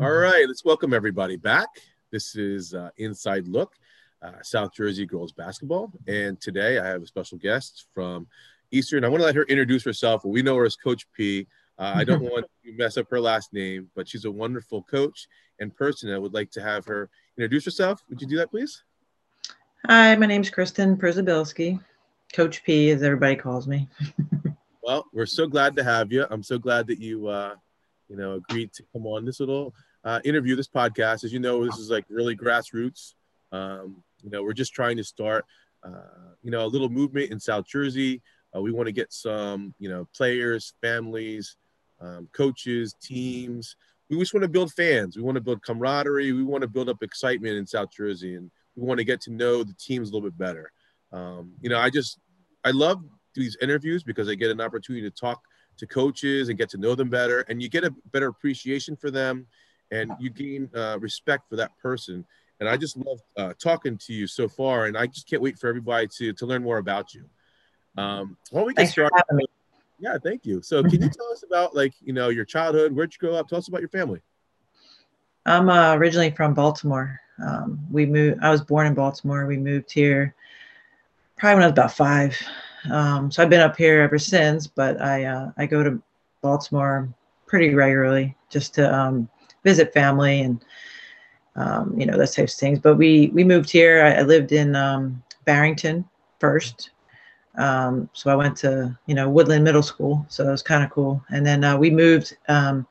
All right, let's welcome everybody back. This is uh, Inside Look, uh, South Jersey girls basketball, and today I have a special guest from Eastern. I want to let her introduce herself. We know her as Coach P. Uh, I don't want to mess up her last name, but she's a wonderful coach and person. I would like to have her introduce herself. Would you do that, please? Hi, my name's Kristen Przybilski, Coach P, as everybody calls me. well, we're so glad to have you. I'm so glad that you, uh, you know, agreed to come on this little uh, interview, this podcast. As you know, this is like really grassroots. Um, you know, we're just trying to start, uh, you know, a little movement in South Jersey. Uh, we want to get some, you know, players, families, um, coaches, teams. We just want to build fans. We want to build camaraderie. We want to build up excitement in South Jersey, and we want to get to know the teams a little bit better. Um, you know, I just I love these interviews because I get an opportunity to talk to coaches and get to know them better, and you get a better appreciation for them and you gain uh, respect for that person. And I just love uh, talking to you so far, and I just can't wait for everybody to to learn more about you. Um, why don't we get started? Yeah, thank you. So, can you tell us about like you know your childhood? Where'd you grow up? Tell us about your family. I'm uh, originally from Baltimore. Um, we moved. I was born in Baltimore. We moved here probably when I was about five. Um, so I've been up here ever since. But I uh, I go to Baltimore pretty regularly just to um, visit family and um, you know those types of things. But we we moved here. I, I lived in um, Barrington first, um, so I went to you know Woodland Middle School, so it was kind of cool. And then uh, we moved um,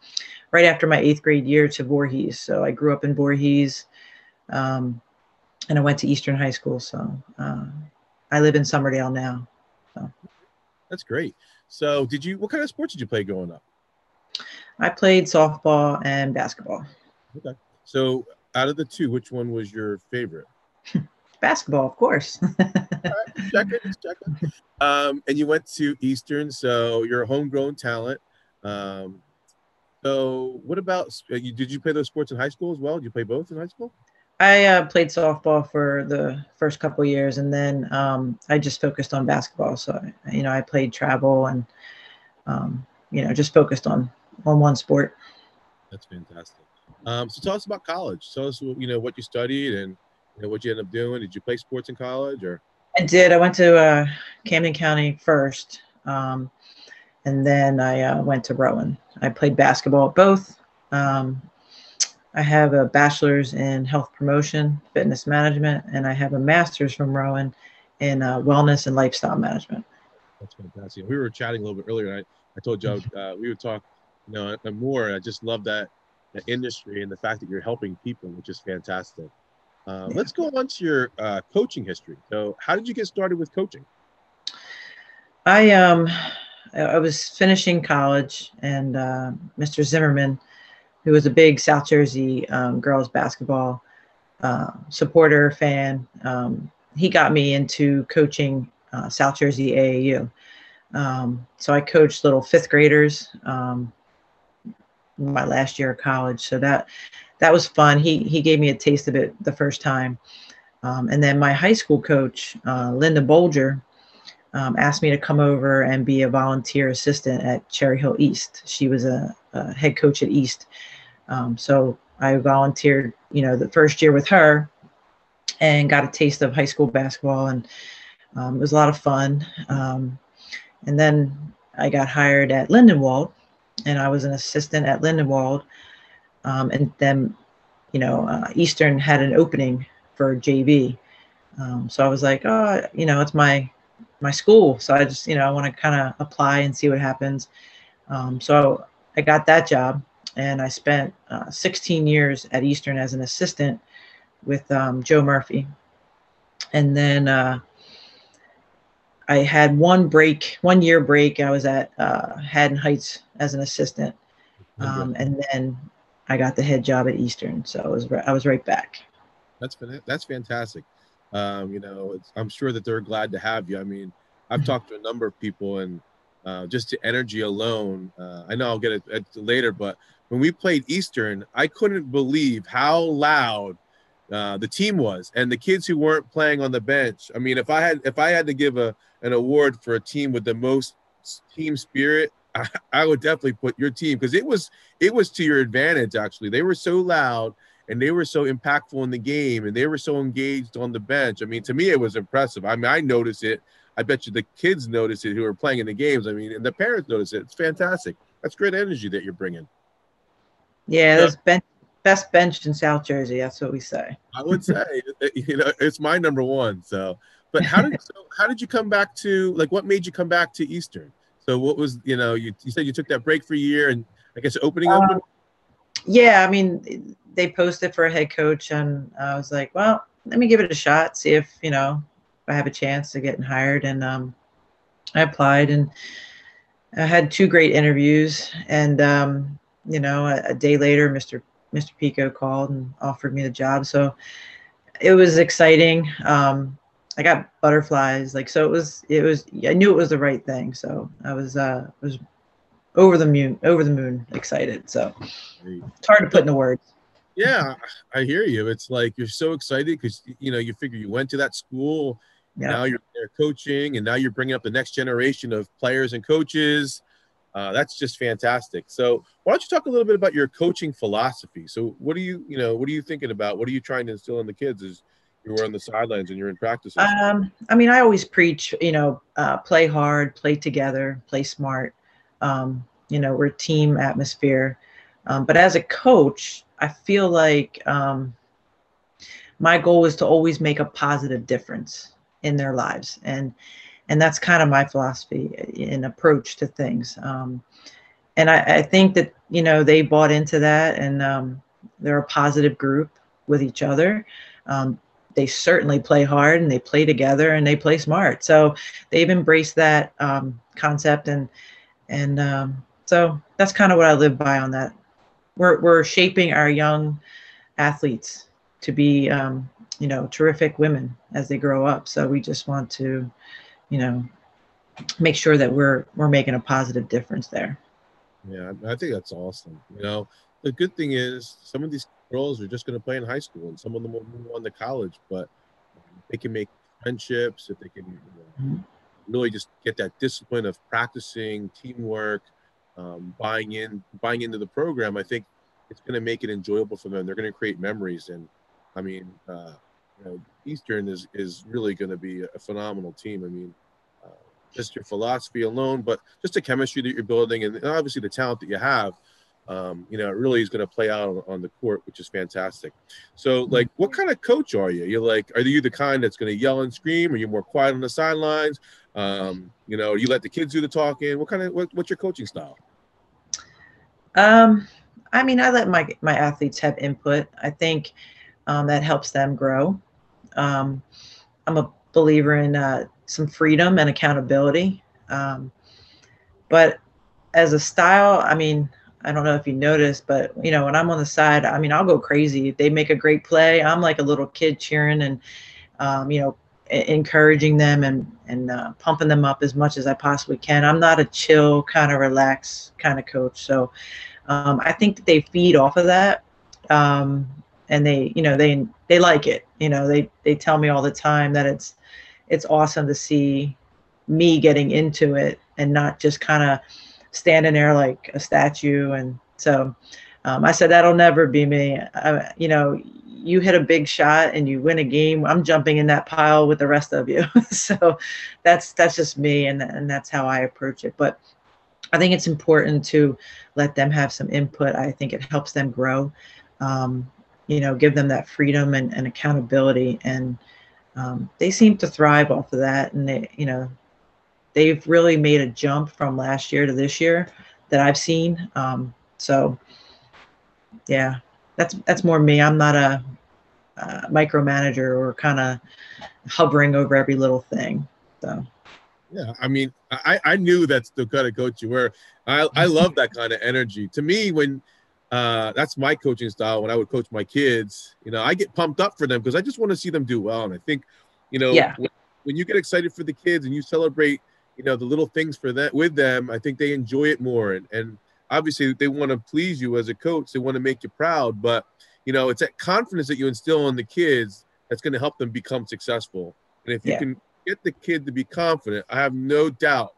right after my eighth grade year to Voorhees. So I grew up in Voorhees, um, and I went to Eastern High School. So uh, I live in Somerdale now. So That's great. So, did you? What kind of sports did you play growing up? I played softball and basketball. Okay. So, out of the two, which one was your favorite? Basketball, of course. Right, check it. just Check it. Um, and you went to Eastern, so you're a homegrown talent. Um, so, what about uh, you? Did you play those sports in high school as well? Did you play both in high school? I uh, played softball for the first couple of years, and then um, I just focused on basketball. So, you know, I played travel and, um, you know, just focused on on one sport. That's fantastic. Um, so, tell us about college. Tell us, you know, what you studied and you know, what you ended up doing. Did you play sports in college or? I did. I went to uh, Camden County first, um, and then I uh, went to Rowan. I played basketball at both. Um, I have a bachelor's in health promotion, fitness management, and I have a master's from Rowan in uh, wellness and lifestyle management. That's fantastic. We were chatting a little bit earlier. I, I told you uh, we would talk, you know, more. I just love that, that industry and the fact that you're helping people, which is fantastic. Uh. Let's go on to your uh, coaching history. So, how did you get started with coaching? I um I- was finishing college, and uh, Mr. Zimmerman, who was a big South Jersey um, girls basketball uh, supporter fan, um, he got me into coaching uh, South Jersey AAU. Um, so I coached little fifth graders um, my last year of college. So that that was fun. He he gave me a taste of it the first time, um, and then my high school coach, uh, Linda Bolger um, asked me to come over and be a volunteer assistant at Cherry Hill East. She was a, a head coach at East. Um, so I volunteered, you know, the first year with her and got a taste of high school basketball. And um, it was a lot of fun. Um, and then I got hired at Lindenwold and I was an assistant at Lindenwold. Um, and then, you know, uh, Eastern had an opening for JV. Um, so I was like, oh, you know, it's my my school. So I just, you know, I want to kind of apply and see what happens. Um, so I got that job and I spent uh, 16 years at Eastern as an assistant with um, Joe Murphy. And then uh, I had one break, one year break. I was at uh, Haddon Heights as an assistant. Um, and then I got the head job at Eastern. So I was, I was right back. That's that's fantastic. Um, you know, it's, I'm sure that they're glad to have you. I mean, I've talked to a number of people, and uh, just the energy alone. Uh, I know I'll get it it later, but when we played Eastern, I couldn't believe how loud uh, the team was, and the kids who weren't playing on the bench. I mean, if I had if I had to give a an award for a team with the most team spirit I, I would definitely put your team because it was it was to your advantage. Actually, they were so loud and they were so impactful in the game and they were so engaged on the bench. I mean, to me, it was impressive. I mean, I noticed it. I bet you the kids notice it who are playing in the games. I mean, and the parents notice it. It's fantastic. That's great energy that you're bringing. Yeah, that's bench, best benched in South Jersey. That's what we say. I would say, eh, you know, it's my number one. So, but how did so how did you come back to like what made you come back to Eastern? So what was you know you, you said you took that break for a year and I guess opening up. Um, yeah, I mean they posted for a head coach and I was like, well, let me give it a shot, see if you know I have a chance to getting hired. And um, I applied and I had two great interviews. And um, you know, a, a, day later, Mr. Mr. Pico called and offered me the job. So it was exciting. Um, I got butterflies, like so. It was. It was. I knew it was the right thing. So I was. Uh, was over the moon. Over the moon. Excited. So it's hard to put into words. Yeah, I hear you. It's like you're so excited because you know you figure you went to that school yeah. Now you're there coaching, and now you're bringing up the next generation of players and coaches. Uh, that's just fantastic. So, why don't you talk a little bit about your coaching philosophy? So, what are you, you know, what are you thinking about? What are you trying to instill in the kids as you're on the sidelines and you're in practice? Um, I mean, I always preach, you know, uh, play hard, play together, play smart. Um, you know, we're team atmosphere. Um, but as a coach, I feel like um, my goal is to always make a positive difference in their lives and and that's kind of my philosophy and approach to things um, and I, I, think that you know they bought into that and um, they're a positive group with each other um, they certainly play hard and they play together and they play smart. So they've embraced that um, concept and and um, so that's kind of what i live by on that. We're, we're shaping our young athletes to be um, you know terrific women as they grow up. So we just want to you know make sure that we're we're making a positive difference there. Yeah i think that's awesome. You know the good thing is some of these girls are just going to play in high school and some of them will move on to college but they can make friendships if they can you know, mm-hmm. really just get that discipline of practicing teamwork um, buying in buying into the program i think it's going to make it enjoyable for them they're going to create memories and i mean uh, you know, Eastern is is really going to be a phenomenal team. I mean, uh, just your philosophy alone, but just the chemistry that you're building, and obviously the talent that you have. Um, you know, it really is going to play out on, on, the court, which is fantastic. So, like, what kind of coach are you? You're like, are you the kind that's going to yell and scream? Are you more quiet on the sidelines? Um, you know, you let the kids do the talking. What kind of what, what's your coaching style? Um, I mean, I let my my athletes have input. I think um, that helps them grow. Um, I'm a believer in uh, some freedom and accountability. Um, but as a style, I mean, I don't know if you noticed, but you know, when I'm on the side, I mean, I'll go crazy. They make a great play, I'm like a little kid cheering and, um, you know, encouraging them and and uh, pumping them up as much as I possibly can. I'm not a chill kind of relaxed kind of coach, so um, I think that they feed off of that, um, and they you know they they like it you know they they tell me all the time that it's it's awesome to see me getting into it and not just kind of standing there like a statue. And so um, i said that'll never be me. I, you know you hit a big shot and you win a game i'm jumping in that pile with the rest of you. So that's that's just me and, and that's how i approach it. But i think it's important to let them have some input. I think it helps them grow um, you know, give them that freedom and, and accountability. And um, they seem to thrive off of that. And they, you know, they've really made a jump from last year to this year that I've seen. Um, so yeah, that's, that's more me. I'm not a, a micromanager or kind of hovering over every little thing. So. Yeah, I mean, I, I knew that's the kind of coach you were. I, I love that kind of energy. To me, when uh, that's my coaching style when I would coach my kids. You know, I get pumped up for them because I just want to see them do well. And I think, you know, yeah. when, when, you get excited for the kids and you celebrate, you know, the little things for that with them, I think they enjoy it more. And, and obviously they want to please you as a coach. They want to make you proud, but you know, it's that confidence that you instill in the kids that's going to help them become successful. And if you yeah. can get the kid to be confident, I have no doubt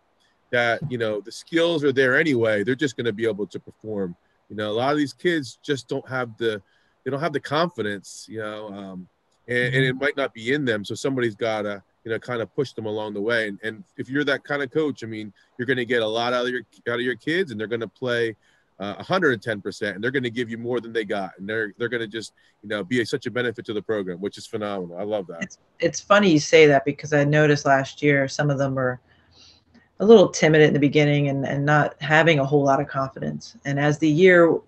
that you know the skills are there anyway. They're just going to be able to perform. You know, a lot of these kids just don't have the they don't have the confidence. You know, um, and, and it mm-hmm. might not be in them. So somebody's got to you know kind of push them along the way. And, and if you're that kind of coach, I mean, you're going to get a lot out of your out of your kids, and they're going to play uh, 110% and they're going to give you more than they got. And they're they're going to just you know be a, such a benefit to the program which is phenomenal. I love that. It's, it's funny you say that because i noticed last year some of them were a little timid in the beginning and, and not having a whole lot of confidence. And as the year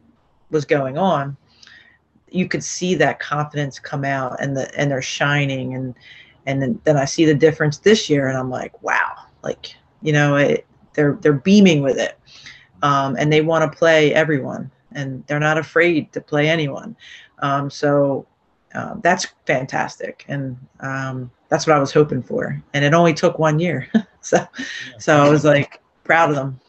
was going on you could see that confidence come out and the and they're shining and and then, then i see the difference this year and i'm like wow like you know it, they're they're beaming with it um, and they want to play everyone, and they're not afraid to play anyone. Um, so uh, that's fantastic, and um, that's what I was hoping for. And it only took one year, so so I was like proud of them.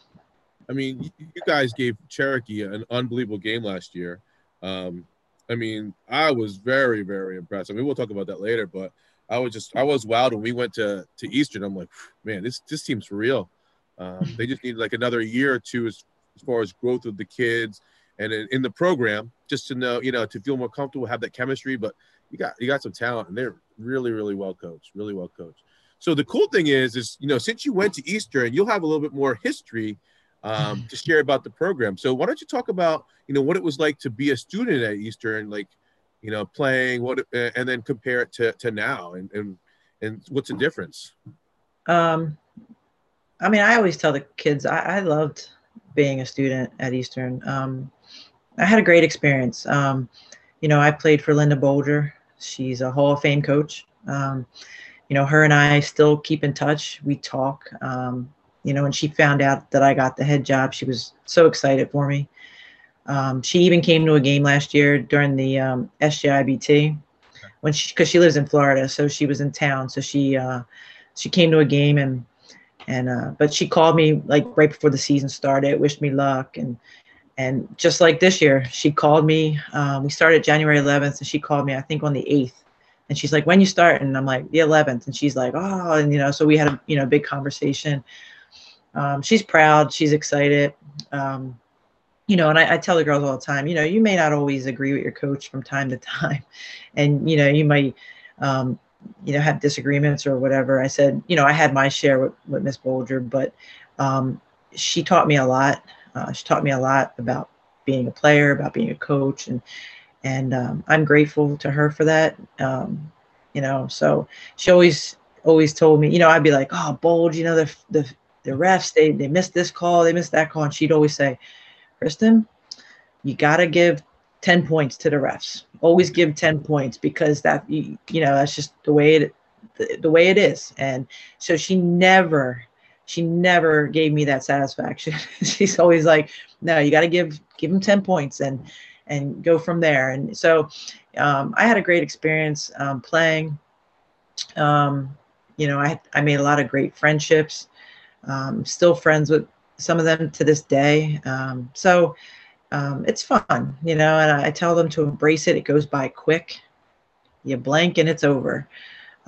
I mean, you guys gave Cherokee an unbelievable game last year. Um, I mean, I was very, very impressed. I mean, we'll talk about that later, but I was just, I was wild when we went to to Eastern. I'm like, man, this this team's real. Um, they just need like another year or two as, as far as growth of the kids and in, in, the program, just to know, you know, to feel more comfortable, have that chemistry. But you got you got some talent, and they're really, really well coached, really well coached. So the cool thing is, is you know, since you went to Eastern, you'll have a little bit more history um, to share about the program. So why don't you talk about, you know, what it was like to be a student at Eastern, like, you know, playing what, and then compare it to, to now, and and and what's the difference? Um, I mean, I always tell the kids I, I loved being a student at Eastern. Um, I had a great experience. Um, you know, I played for Linda Bolger. She's a Hall of Fame coach. Um, you know, her and I still keep in touch. We talk. Um, you know, when she found out that I got the head job, she was so excited for me. Um, she even came to a game last year during the um, SJIBT when she, because she lives in Florida, so she was in town. So she uh, she came to a game and and uh, but she called me like right before the season started, wished me luck, and and just like this year, she called me. Um, we started January 11th, and she called me I think on the 8th, and she's like, "When you start?" And I'm like, "The 11th," and she's like, "Oh," and you know, so we had a you know big conversation. Um, she's proud, she's excited. Um, you know, and I, I, tell the girls all the time, you know, you may not always agree with your coach from time to time, and you know, you might um, you know have disagreements or whatever. I said you know i had my share with, with miss bolger but um, she taught me a lot. Uh, she taught me a lot about being a player about being a coach and and um, i'm grateful to her for that um, you know. So she always always told me you know i'd be like oh Bolge you know the the the refs they they missed this call they missed that call and she'd always say kristen you got to give 10 points to the refs. Always give 10 points because that you, you know that's just the way it the, the way it is. And so she never she never gave me that satisfaction. She's always like, no, you got to give give them 10 points and and go from there. And so um, I had a great experience um, playing. Um, you know, I I made a lot of great friendships. Um, still friends with some of them to this day. Um, so um, it's fun, you know, and I tell them to embrace it. It goes by quick. You blink and it's over.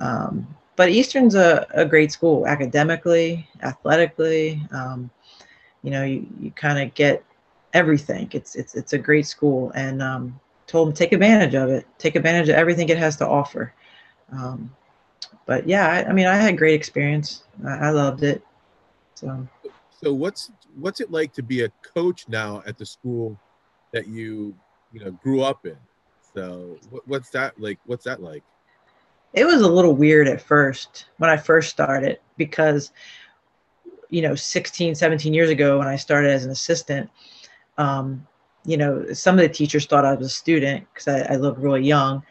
Um, but Eastern's a, a great school academically, athletically. Um, you know, you, you kind of get everything. It's it's it's a great school, and um, told them take advantage of it. Take advantage of everything it has to offer. Um, but yeah, I, I, mean, I had great experience. I, I loved it. So. So what's what's it like to be a coach now at the school that you you know grew up in? So what, what's that like? What's that like? It was a little weird at first when I first started because you know 16 17 years ago when I started as an assistant um, you know some of the teachers thought I was a student because I, I looked really young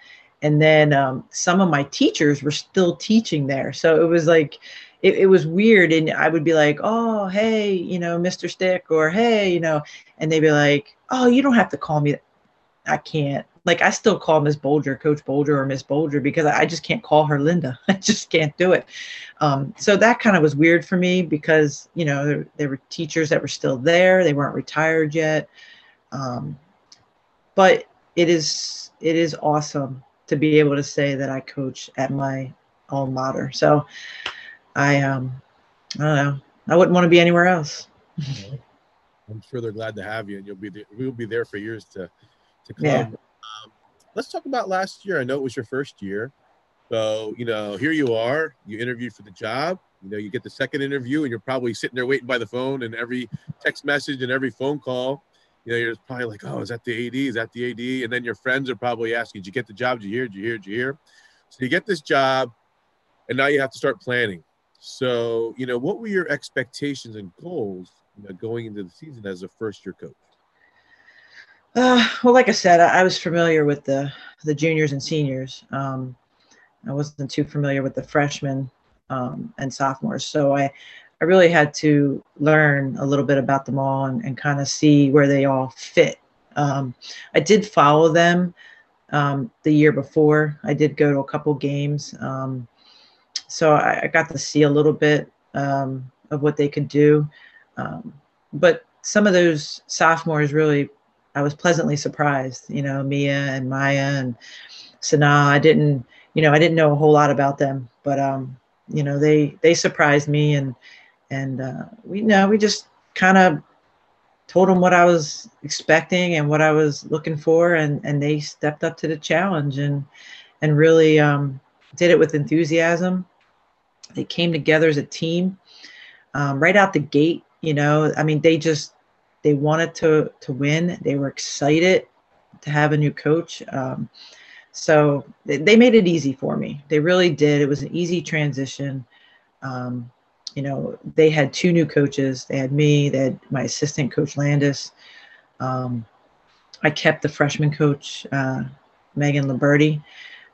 and then um, some of my teachers were still teaching there so it was like it, it was weird and i would be like oh hey you know mr stick or hey you know and they'd be like oh you don't have to call me i can't. Like i still call miss bolger coach bolger or miss bolger because i just can't call her linda. I just can't do it. Um, so that kind of was weird for me because you know there, there were teachers that were still there. They weren't retired yet. Um, but it is it is awesome to be able to say that i coach at my alma mater. So I um I don't know. I wouldn't want to be anywhere else. I'm sure they're glad to have you, and you'll be there, we'll be there for years to to come. Yeah. Um, let's talk about last year. I know it was your first year, so you know here you are. You interviewed for the job. You know you get the second interview, and you're probably sitting there waiting by the phone, and every text message and every phone call. You know, you're probably like, "Oh, is that the AD? Is that the AD?" And then your friends are probably asking, "Did you get the job? Did you hear? Did you hear? Did you hear?" So you get this job, and now you have to start planning. So, you know, what were your expectations and goals you know, going into the season as a first year coach? Uh, well, like I said, I, I, was familiar with the the juniors and seniors. Um, I wasn't too familiar with the freshmen um, and sophomores, so I I really had to learn a little bit about them all and, and kind of see where they all fit. Um, I did follow them um, the year before. I did go to a couple games. Um, so I, I, got to see a little bit um, of what they could do. Um, but some of those sophomores really, I was pleasantly surprised. You know, Mia and Maya and Sana. I didn't, you know, I didn't know a whole lot about them, but um, you know, they they surprised me, and and uh, we you know we just kind of told them what I was expecting and what I was looking for, and and they stepped up to the challenge and and really um, did it with enthusiasm. They came together as a team um, right out the gate. You know, I mean, they just they wanted to to win. They were excited to have a new coach. Um, so they, they, made it easy for me. They really did. It was an easy transition. Um, you know, they had two new coaches. They had me. They had my assistant coach Landis. Um, I kept the freshman coach uh, Megan Liberty,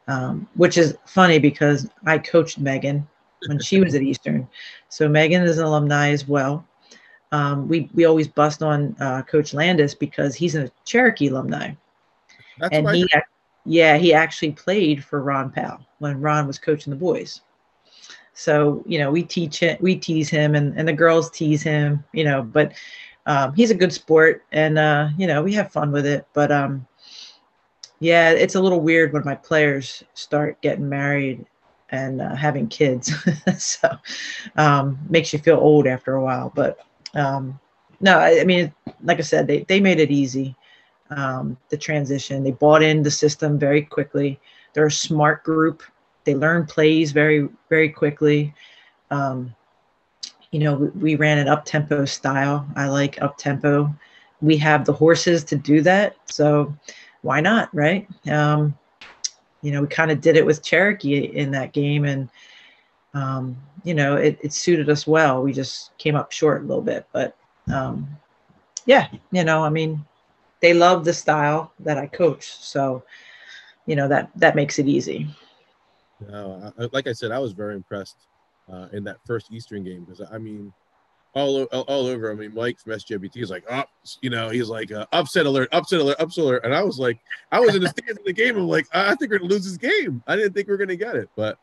um, which is funny because I coached Megan when she was at Eastern. So Megan is an alumni as well. Um, we we always bust on uh, Coach Landis because he's a Cherokee alumni, That's and he yeah he actually played for Ron Powell when Ron was coaching the boys. So you know we teach it, we tease him, and and the girls tease him, you know. But um, he's a good sport, and uh, you know we have fun with it. But um, yeah, it's a little weird when my players start getting married and uh, having kids. so um, makes you feel old after a while. But um, no, I, I, mean, like I said, they, they made it easy, um, the transition. They bought in the system very quickly. They're a smart group. They learn plays very, very quickly. Um, you know, we, we ran an up tempo style. I like up tempo. We have the horses to do that. So why not, right? Um, you know, we kind of did it with Cherokee in that game, and um, you know, it, it suited us well. We just came up short a little bit, but um, yeah, you know, I mean, they love the style that I coach, so you know that that makes it easy. No, like I said, I was very impressed uh, in that first Eastern game because I mean, all, all, over. I mean, Mike from SJBT is like, oh, you know, he's like, uh, upset alert, upset alert, upset alert. And I was like, I was in the stands of the game. I'm like, I think we're going to lose this game. I didn't think we are going to get it. But,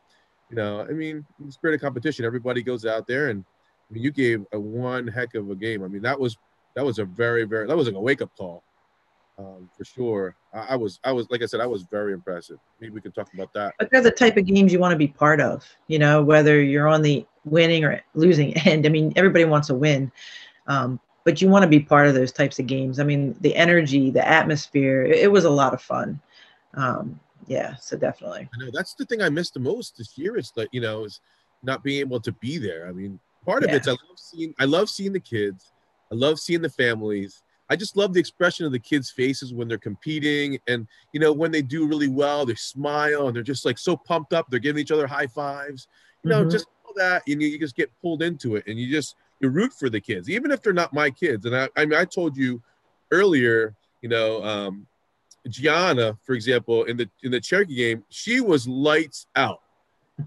you know, I mean, the spirit of competition, everybody goes out there. And I mean, you gave a one heck of a game. I mean, that was, that was a very, very, that was like a wake up call um, for sure. I, I, was, I was, like I said, I was very impressive. Maybe we could talk about that. But they're the type of games you want to be part of, you know, whether you're on the winning or losing end. I mean, everybody wants to win, um, but you want to be part of those types of games. I mean, the energy, the atmosphere, it, it was a lot of fun. Um, yeah, so definitely. I know that's the thing I missed the most this year is that, you know, is not being able to be there. I mean, part of yeah. it's I love seeing, I love seeing the kids. I love seeing the families I just love the expression of the kids' faces when they're competing. And, you know, when they do really well, they smile and they're just like so pumped up. They're giving each other high fives. You know, mm-hmm. just all that. And you, you, just get pulled into it and you just, you root for the kids, even if they're not my kids. And I, I mean, I told you earlier, you know, um, Gianna, for example, in the in the Cherokee game, she was lights out.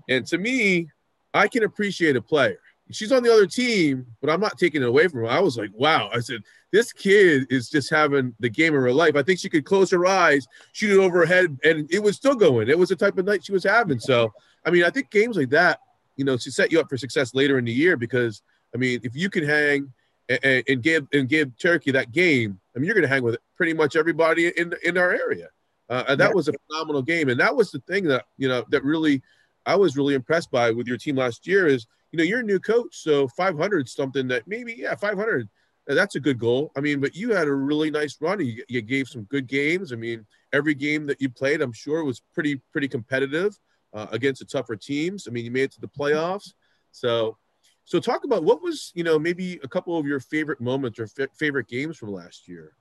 And to me, I can appreciate a player she's on the other team, but I'm not taking it away from her. I was like, wow. I said, this kid is just having the game of her life. I think she could close her eyes, shoot it over her head, and it was still going. It was the type of night she was having. So, I mean, I think games like that, you know, to set you up for success later in the year because, I mean, if you can hang and, and give and give Cherokee that game, I mean, you're going to hang with pretty much everybody in in our area. Uh, and that was a phenomenal game, and that was the thing that you know that really I was really impressed by with your team last year is, you know, you're a new coach, so 500 something that maybe yeah 500 that's a good goal. I mean, but you had a really nice run. You, you gave some good games. I mean, every game that you played, I'm sure was pretty pretty competitive uh, against the tougher teams. I mean, you made it to the playoffs. So, so talk about what was you know maybe a couple of your favorite moments or f- favorite games from last year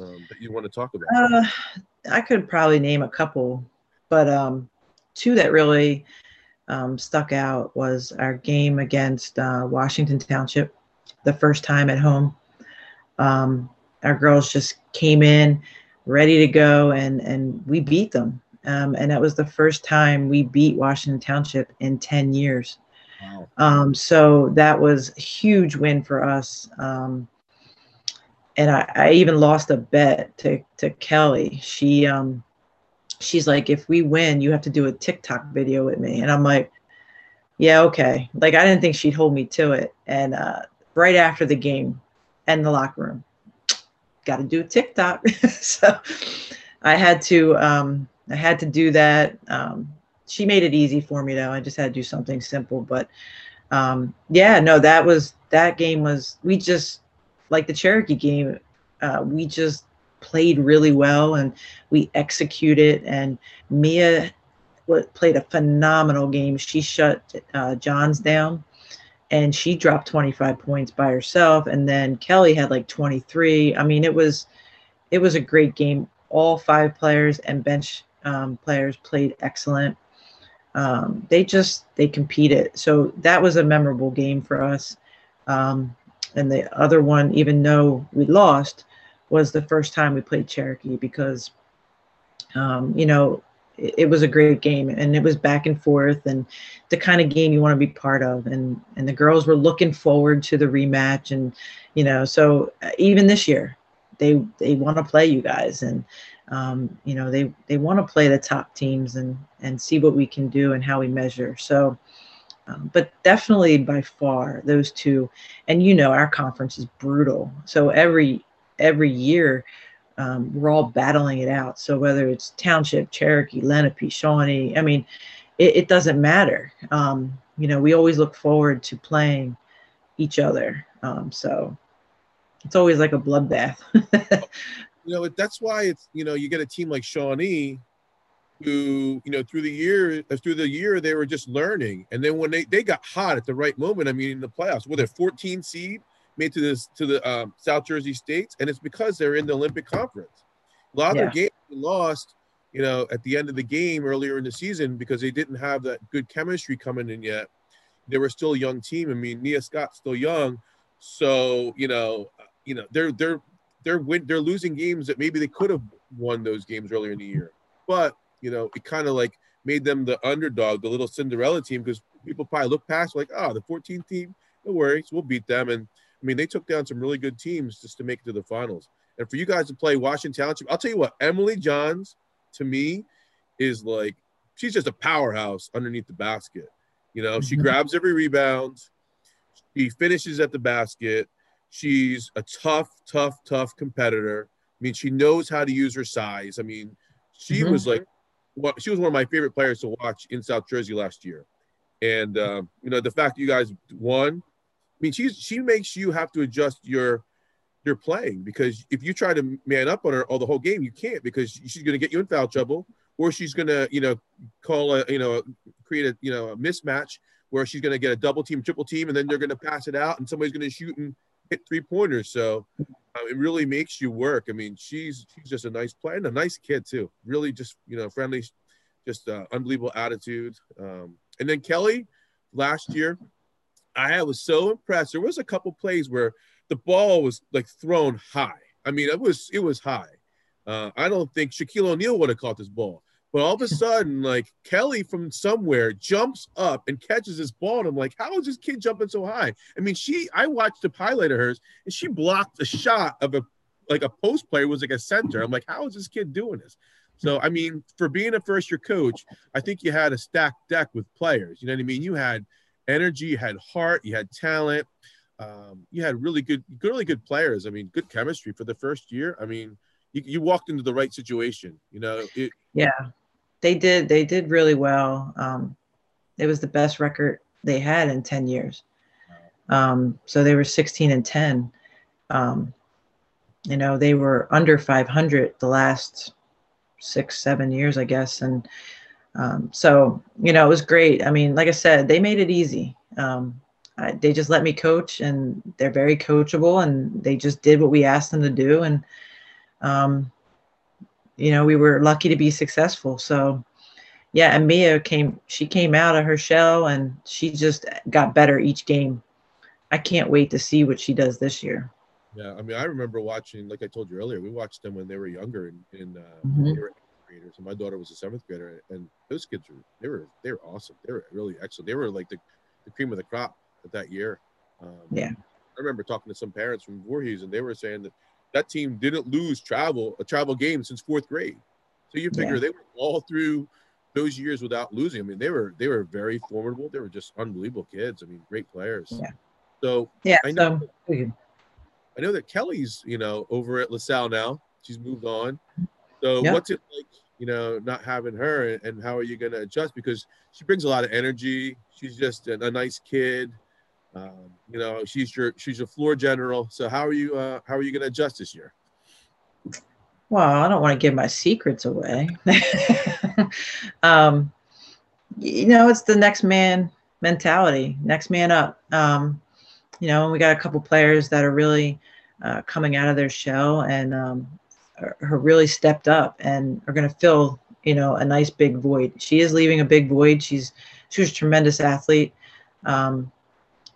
um, that you want to talk about. Uh, I could probably name a couple, but um, two that really um, stuck out was our game against uh, Washington Township, the first time at home. Um, our girls just came in ready to go, and and we beat them. Um, and that was the first time we beat Washington Township in 10 years. Wow. Um, so that was a huge win for us. Um, and I, I, even lost a bet to, to Kelly. She um, she's like, if we win, you have to do a TikTok video with me. And I'm like, yeah, okay. Like I didn't think she'd hold me to it. And uh, right after the game, and the locker room, got to do a TikTok. so I had to um, I had to do that. Um, she made it easy for me though. I just had to do something simple, but um, yeah, no, that was that game was we just like the Cherokee game. Uh, we just played really well and we executed. And Mia played a phenomenal game. She shut uh, Johns down and she dropped 25 points by herself. And then kelly had like 23 i mean it was it was a great game. All five players and bench um, players played excellent. Um, they just they competed. So that was a memorable game for us. Um, and the other one even though we lost was the first time we played cherokee because um, you know it, it was a great game and it was back and forth and the kind of game you want to be part of. And and the girls were looking forward to the rematch and you know so uh, even this year they they want to play you guys and um, you know they they want to play the top teams and and see what we can do and how we measure. So um, but definitely by far those two and you know our conference is brutal. So every every year um, we're all battling it out. So whether it's Township, Cherokee, Lenape, Shawnee, I mean, it, it doesn't matter. Um, you know, we always look forward to playing each other. Um, so it's always like a bloodbath. you know, that's why it's you know you get a team like Shawnee, who you know through the year uh, through the year they were just learning, and then when they they got hot at the right moment, I mean in the playoffs, were they 14 seed? Made to this to the um, South Jersey states, and it's because they're in the Olympic Conference. A lot of yeah. their games lost, you know, at the end of the game earlier in the season because they didn't have that good chemistry coming in yet. They were still a young team. I mean, Nia Scott's still young, so you know, you know, they're they're they're win they're losing games that maybe they could have won those games earlier in the year, but you know, it kind of like made them the underdog, the little Cinderella team, because people probably look past like, oh, the 14th team, no worries, we'll beat them, and I mean, they took down some really good teams just to make it to the finals. And for you guys to play Washington Township, I'll tell you what, Emily Johns to me is like she's just a powerhouse underneath the basket. You know, she mm-hmm. grabs every rebound, she finishes at the basket. She's a tough, tough, tough competitor. I mean, she knows how to use her size. I mean, she mm-hmm. was like, well, she was one of my favorite players to watch in South Jersey last year. And um, you know, the fact that you guys won, mean, she's she makes you have to adjust your your playing because if you try to man up on her all the whole game, you can't because she's going to get you in foul trouble, or she's going to you know call a you know create a you know a mismatch where she's going to get a double team, triple team, and then they're going to pass it out, and somebody's going to shoot and hit three pointers. So uh, it really makes you work. I mean, she's she's just a nice player and a nice kid too. Really, just you know, friendly, just uh, unbelievable attitude. Um, and then Kelly, last year, I was so impressed. There was a couple plays where the ball was like thrown high. I mean, it was it was high. Uh, I don't think Shaquille O'Neal would have caught this ball. But all of a sudden, like Kelly from somewhere jumps up and catches this ball. And I'm like, how is this kid jumping so high? I mean, she I watched the highlight of hers and she blocked a shot of a like a post player was like a center. I'm like, how is this kid doing this? So I mean, for being a first year coach, I think you had a stacked deck with players. You know what I mean? You had energy, you had heart, you had talent, um, you had really good, really good players. I mean, good chemistry for the first year. I mean, you, you walked into the right situation. You know, it, yeah, they did. They did really well. Um, It was the best record they had in 10 years. Um, so they were 16 and 10. Um, you know, they were under 500 the last six, seven years, I guess. And um, so, you know, it was great. I mean, like I said, they made it easy. Um, I, they just let me coach, and they're very coachable, and they just did what we asked them to do. And, um, you know, we were lucky to be successful. So, yeah, and Mia came, she came out of her shell and she just got better each game. I can't wait to see what she does this year. Yeah, I mean, I remember watching, like I told you earlier, we watched them when they were younger, and in, uh, mm-hmm. they were graders, and my daughter was a seventh grader, and those kids were they were they were awesome. They were really excellent. They were like the, the cream of the crop at that year. Um, yeah, I remember talking to some parents from Voorhees, and they were saying that that team didn't lose travel a travel game since fourth grade. So you figure yeah. they were all through those years without losing. I mean, they were they were very formidable. They were just unbelievable kids. I mean, great players. Yeah. So yeah, I know. So, I know that Kelly's, you know, over at LaSalle now. She's moved on. So what's it like, you know, not having her, and how are you going to adjust? Because she brings a lot of energy. She's just a, a nice kid. Um, you know, she's your she's your floor general. So how are you uh, how are you going to adjust this year? Well, I don't want to give my secrets away. um, you know, it's the next man mentality, next man up. Um, you know, we got a couple players that are really uh, coming out of their shell and um, are really stepped up and are going to fill, you know, a nice big void. She is leaving a big void. She's she was a tremendous athlete. Um,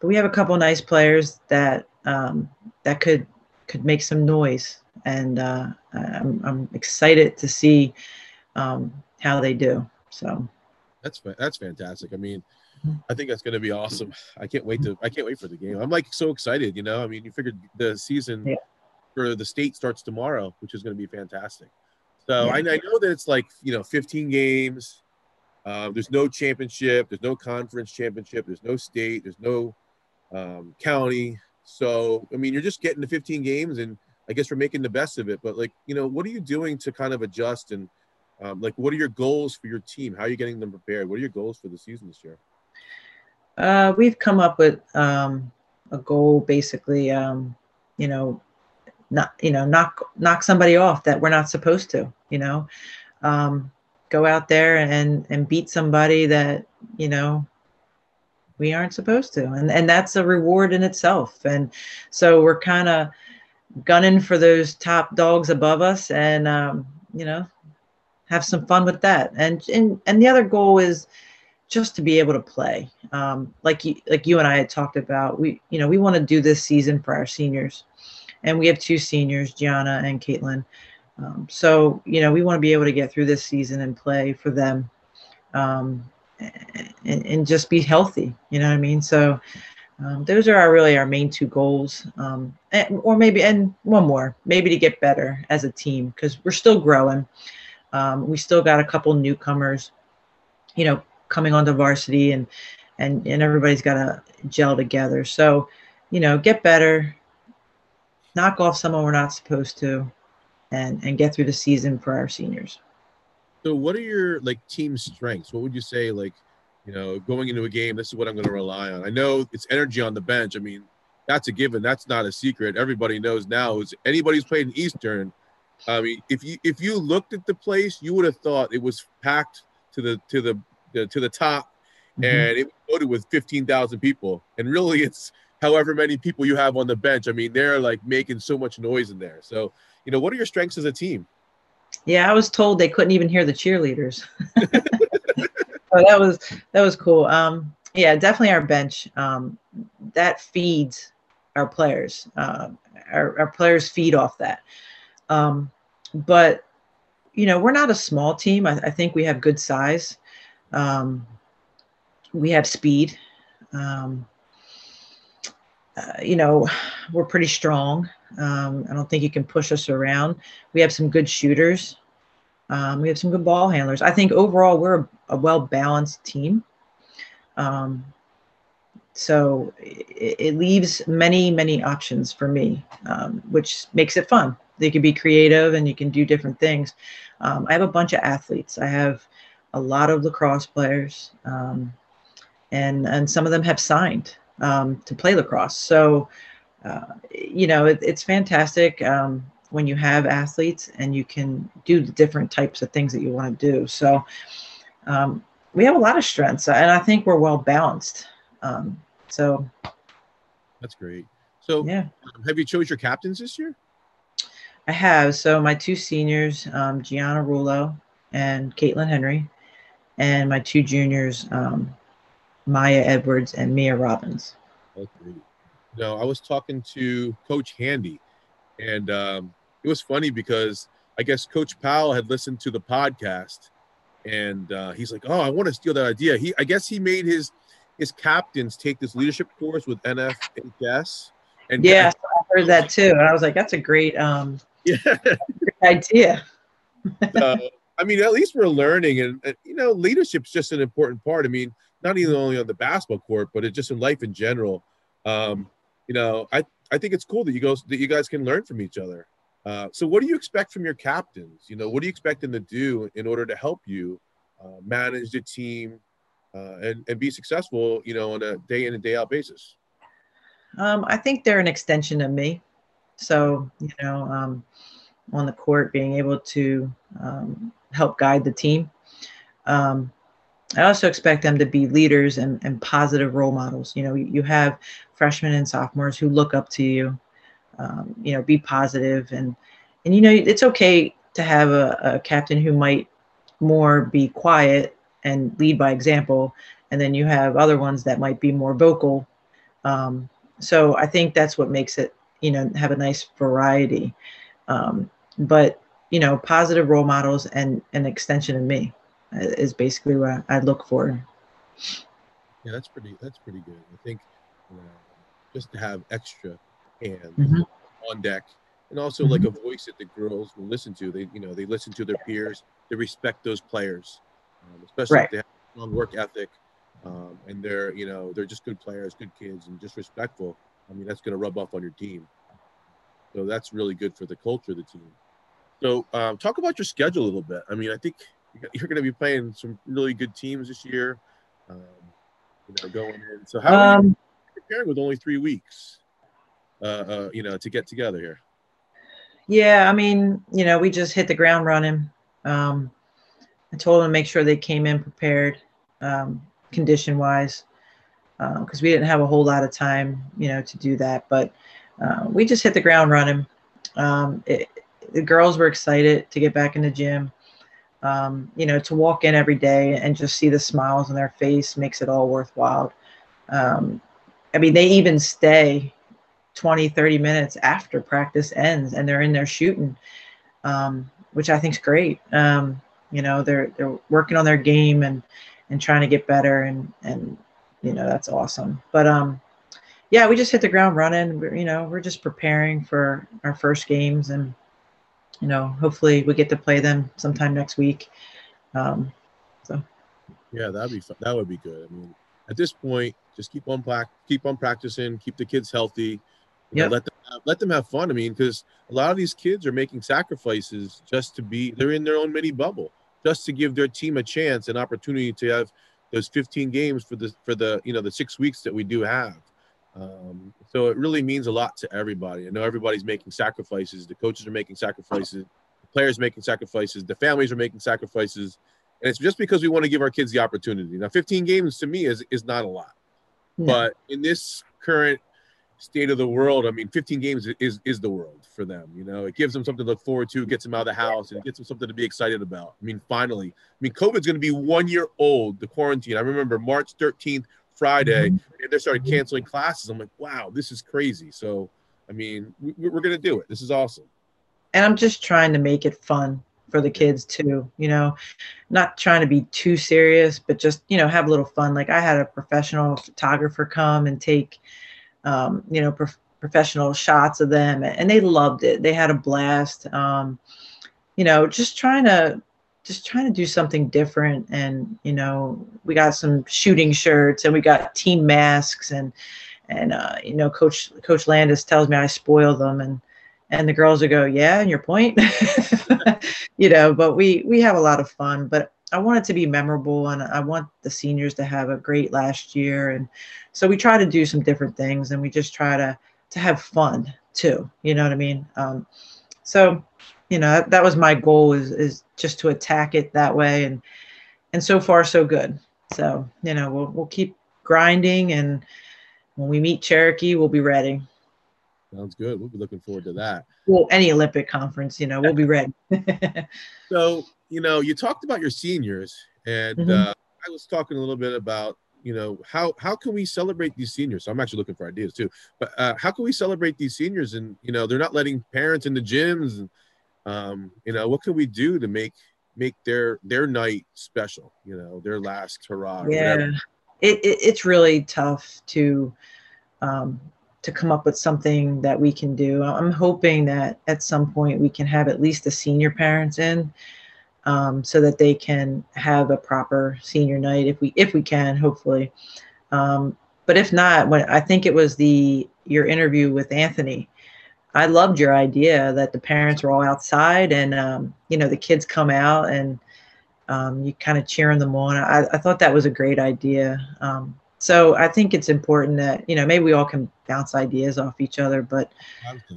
but we have a couple nice players that um, that could could make some noise and uh, I'm, I'm excited to see um, how they do. So that's that's fantastic. I mean, I think that's going to be awesome. I can't wait to I can't wait for the game. I'm like so excited. You know, I mean, you figured the season yeah. For the state starts tomorrow, which is going to be fantastic. So yeah. I, I, know that it's like you know 15 games. Uh, there's no championship. There's no conference championship. There's no state. There's no um, county. So I mean, you're just getting to 15 games, and I guess we're making the best of it. But like, you know, what are you doing to kind of adjust and um, like, what are your goals for your team? How are you getting them prepared? What are your goals for the season this year? Uh, we've come up with um, a goal, basically, um, you know, not you know knock knock somebody off that we're not supposed to. You know, um, go out there and and beat somebody that you know we aren't supposed to, and and that's a reward in itself. And so we're kind of gunning for those top dogs above us and um, you know have some fun with that and and and the other goal is just to be able to play um, like you like you and i had talked about we you know we want to do this season for our seniors and we have two seniors gianna and caitlin um, so you know we want to be able to get through this season and play for them um, and, and just be healthy you know what i mean so um, those are our, really our main two goals, um, and, or maybe and one more, maybe to get better as a team because we're still growing. Um, we still got a couple newcomers, you know, coming onto varsity, and and and everybody's got to gel together. So, you know, get better, knock off someone we're not supposed to, and and get through the season for our seniors. So, what are your like team strengths? What would you say like? you know, going into a game, this is what I'm going to rely on. I know it's energy on the bench. I mean, that's a given. That's not a secret. Everybody knows now. Is anybody who's played in Eastern? I mean, if you if you looked at the place, you would have thought it was packed to the to the, the to the top, mm-hmm. and it was loaded with fifteen thousand people. And really, it's however many people you have on the bench. I mean, they're like making so much noise in there. So, you know, what are your strengths as a team? Yeah, I was told they couldn't even hear the cheerleaders. so that was that was cool. Um, yeah, definitely our bench. Um, that feeds our players. Uh, our, our players feed off that. Um, but you know, we're not a small team. I, I think we have good size. Um, we have speed. Um, uh, you know, we're pretty strong. Um, I don't think you can push us around. We have some good shooters. Um, we have some good ball handlers. I think overall we're a, a well balanced team. Um, so it, it, leaves many, many options for me, um, which makes it fun. They can be creative and you can do different things. Um, I have a bunch of athletes. I have a lot of lacrosse players. Um, and and some of them have signed um, to play lacrosse. So, uh, you know, it, it's fantastic um, when you have athletes and you can do the different types of things that you want to do. So, um, we have a lot of strengths, and I think we're well balanced. Um, so, that's great. So, yeah, um, have you chose your captains this year? I have. So my two seniors, um, Gianna Rulo and Caitlin Henry, and my two juniors, um, Maya Edwards and Mia Robbins. Okay. No, I was talking to Coach Handy, and um, it was funny because I guess Coach Powell had listened to the podcast, and uh, he's like, "Oh, I want to steal that idea." He, I guess, he made his his captains take this leadership course with NFHS. And yeah, I heard that too, and I was like, "That's a great, um, yeah. great idea." uh, I mean, at least we're learning, and, and you know, leadership's just an important part. I mean, not even only on the basketball court, but it's just in life in general. Um, you know, I I think it's cool that you guys that you guys can learn from each other. Uh, so, what do you expect from your captains? You know, what do you expect them to do in order to help you uh, manage the team uh, and and be successful? You know, on a day in and day out basis. Um, I think they're an extension of me. So, you know, um, on the court, being able to um, help guide the team. Um, I also expect them to be leaders and, and positive role models. You know, you have freshmen and sophomores who look up to you. Um, you know, be positive and and you know it's okay to have a, a captain who might more be quiet and lead by example, and then you have other ones that might be more vocal. Um, so I think that's what makes it you know have a nice variety. Um, but you know, positive role models and an extension of me is basically what I look for. Yeah, that's pretty. That's pretty good. I think you know, just to have extra hands mm-hmm. on deck, and also mm-hmm. like a voice that the girls will listen to. They, you know, they listen to their peers. They respect those players, um, especially right. if they have strong work ethic, um, and they're, you know, they're just good players, good kids, and just respectful. I mean, that's going to rub off on your team. So that's really good for the culture of the team. So um, talk about your schedule a little bit. I mean, I think you're going to be playing some really good teams this year. Um, you know, going in. So how are you um, preparing with only three weeks? Uh, uh, you know, to get together here. Yeah, I mean, you know, we just hit the ground running. Um, I told them to make sure they came in prepared, um, condition wise, because uh, we didn't have a whole lot of time, you know, to do that. But uh, we just hit the ground running. Um, it, the girls were excited to get back in the gym. Um, you know, to walk in every day and just see the smiles on their face makes it all worthwhile. Um, I mean, they even stay 20, 30 minutes after practice ends and they're in there shooting, um, which I think is great. Um, you know, they're, they're working on their game and, and trying to get better and, and, you know, that's awesome. But, um, yeah, we just hit the ground running. We're, you know, we're just preparing for our first games and, you know, hopefully we get to play them sometime next week. Um, so. Yeah, that'd be fun. that would be good. I mean, at this point, just keep on pra- keep on practicing, keep the kids healthy. Yeah. Let them have, let them have fun. I mean, because a lot of these kids are making sacrifices just to be. They're in their own mini bubble, just to give their team a chance, an opportunity to have those 15 games for the for the you know the six weeks that we do have. Um, so it really means a lot to everybody. I know everybody's making sacrifices. The coaches are making sacrifices. The players making sacrifices. The families are making sacrifices. And it's just because we want to give our kids the opportunity. Now, 15 games to me is, is not a lot. But in this current state of the world, I mean, 15 games is, is the world for them. You know, it gives them something to look forward to, gets them out of the house, and gets them something to be excited about. I mean, finally, I mean, COVID's going to be one year old, the quarantine. I remember March 13th, Friday, mm-hmm. and they started canceling classes. I'm like, wow, this is crazy. So, I mean, we, we're going to do it. This is awesome. And I'm just trying to make it fun for the kids too, you know, not trying to be too serious, but just, you know, have a little fun. Like I had a professional photographer come and take, um, you know, pro- professional shots of them and they loved it. They had a blast. Um, you know, just trying to just trying to do something different and you know we got some shooting shirts and we got team masks and and uh, you know coach coach landis tells me i spoil them and and the girls will go yeah and your point you know but we we have a lot of fun but I want it to be memorable, and I want the seniors to have a great last year. And so we try to do some different things, and we just try to to have fun too. You know what I mean? Um, so, you know, that, that was my goal is is just to attack it that way, and and so far so good. So you know, we'll we'll keep grinding, and when we meet Cherokee, we'll be ready. Sounds good. We'll be looking forward to that. Well, any Olympic conference, you know, we'll be ready. so, you know, you talked about your seniors, and mm-hmm. uh, I was talking a little bit about, you know, how how can we celebrate these seniors? So I'm actually looking for ideas too. But uh, how can we celebrate these seniors? And you know, they're not letting parents in the gyms, and um, you know, what can we do to make make their their night special? You know, their last hurrah. Yeah, it, it, it's really tough to um, to come up with something that we can do. I'm hoping that at some point we can have at least the senior parents in um, so that they can have a proper senior night if we if we can, hopefully. Um, but if not, when I think it was the your interview with Anthony, I loved your idea that the parents were all outside and um, you know the kids come out and um, you kind of cheering them on. I, I, thought that was a great idea. Um, so I think it's important that you know maybe we all can bounce ideas off each other, but